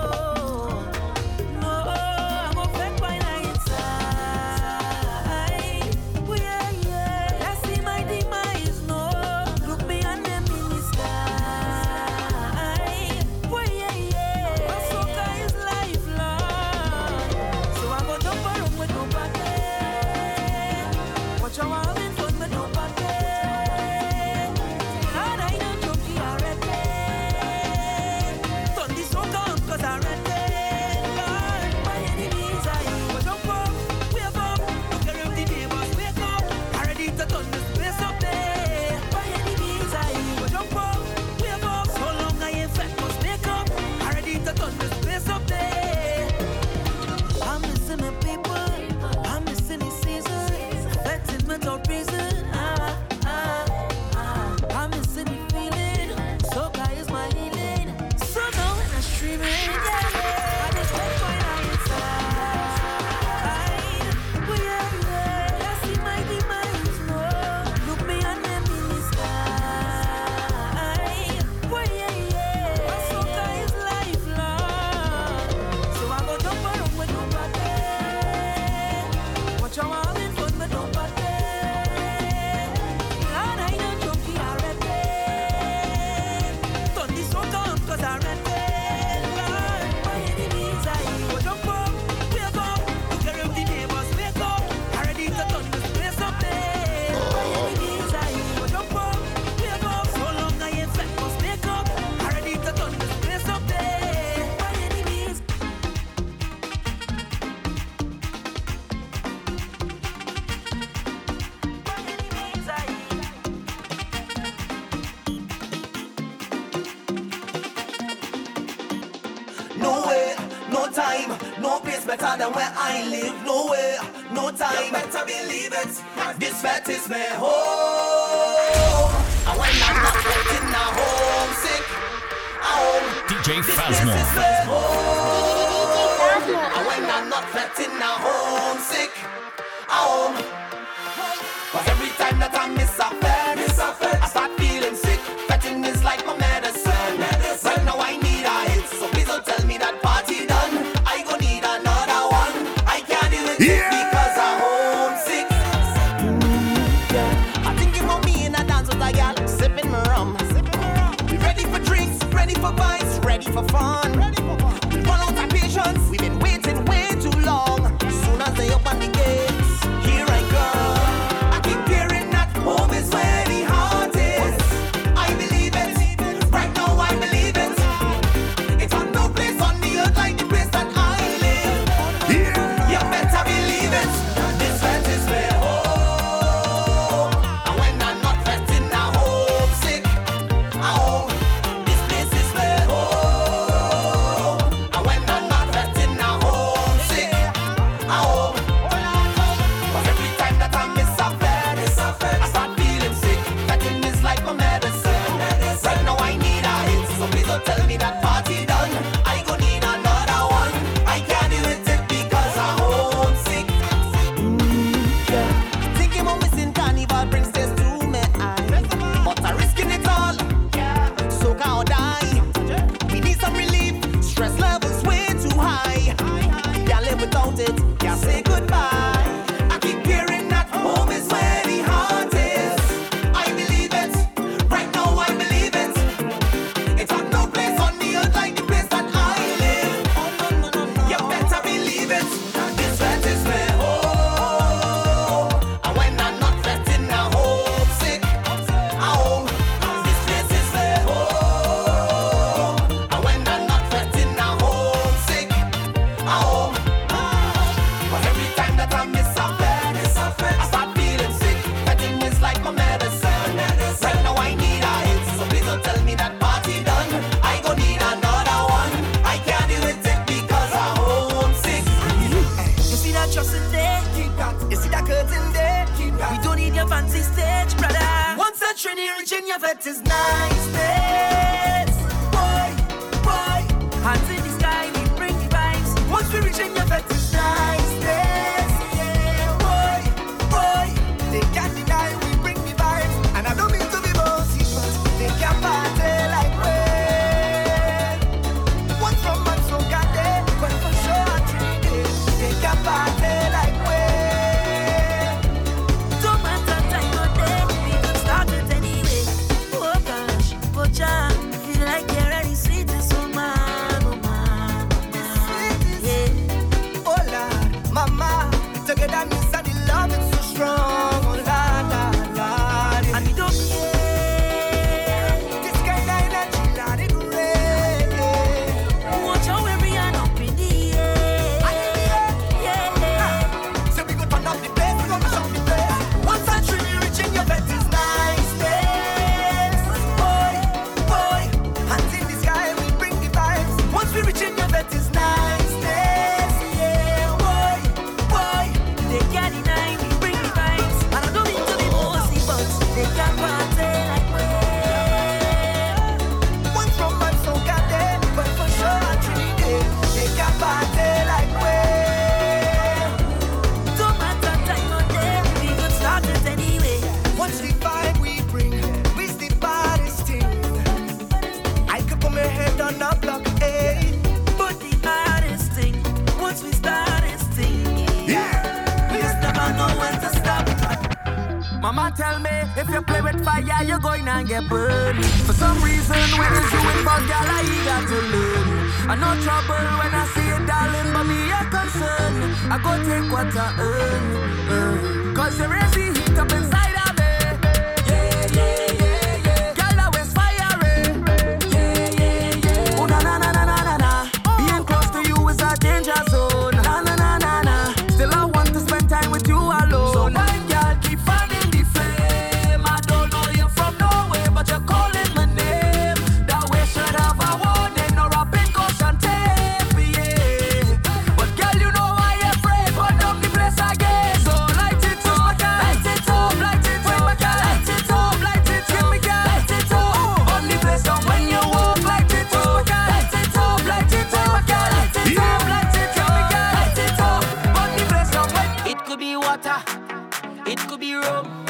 It could be rum,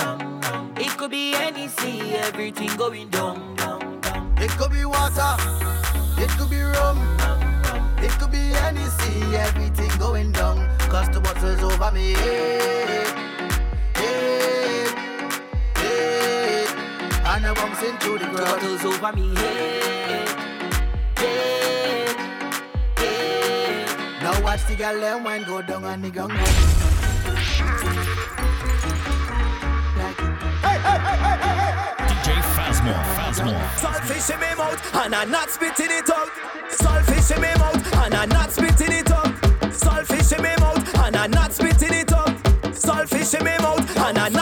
it could be any sea, everything going down. It could be water, it could be rum, it could be any sea, everything going down. Cause the bottle's over me. hey, hey, hey, And I'm bouncing through the ground. Bottles over me, hey, hey, hey. Now watch the gal and wine go down and the gun go. DJ Phasmo, Phasmo. Saltfish in my mouth and I'm not spitting it out. Saltfish in my mouth and I'm not spitting it out. Saltfish in my mouth and I'm not spitting it out. Saltfish in my mouth and I'm not.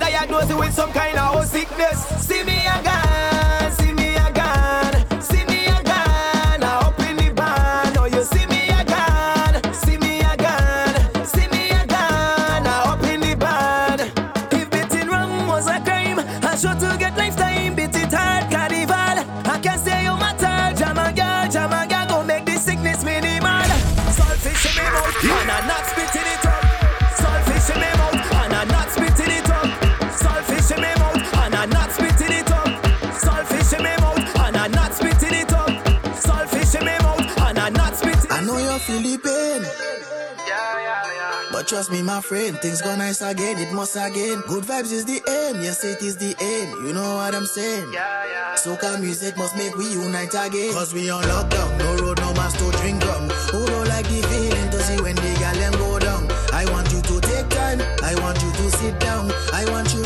I you with some kind of sickness. See me again. Trust me, my friend, things go nice again, it must again. Good vibes is the aim, yes, it is the aim. You know what I'm saying? Yeah, yeah. Soca music must make we unite again. Cause we on lockdown, no road, no mask to drink from. Who don't like the feeling to see when the gal go down? I want you to take time, I want you to sit down, I want you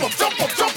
jump up, jump up, jump up.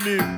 Coming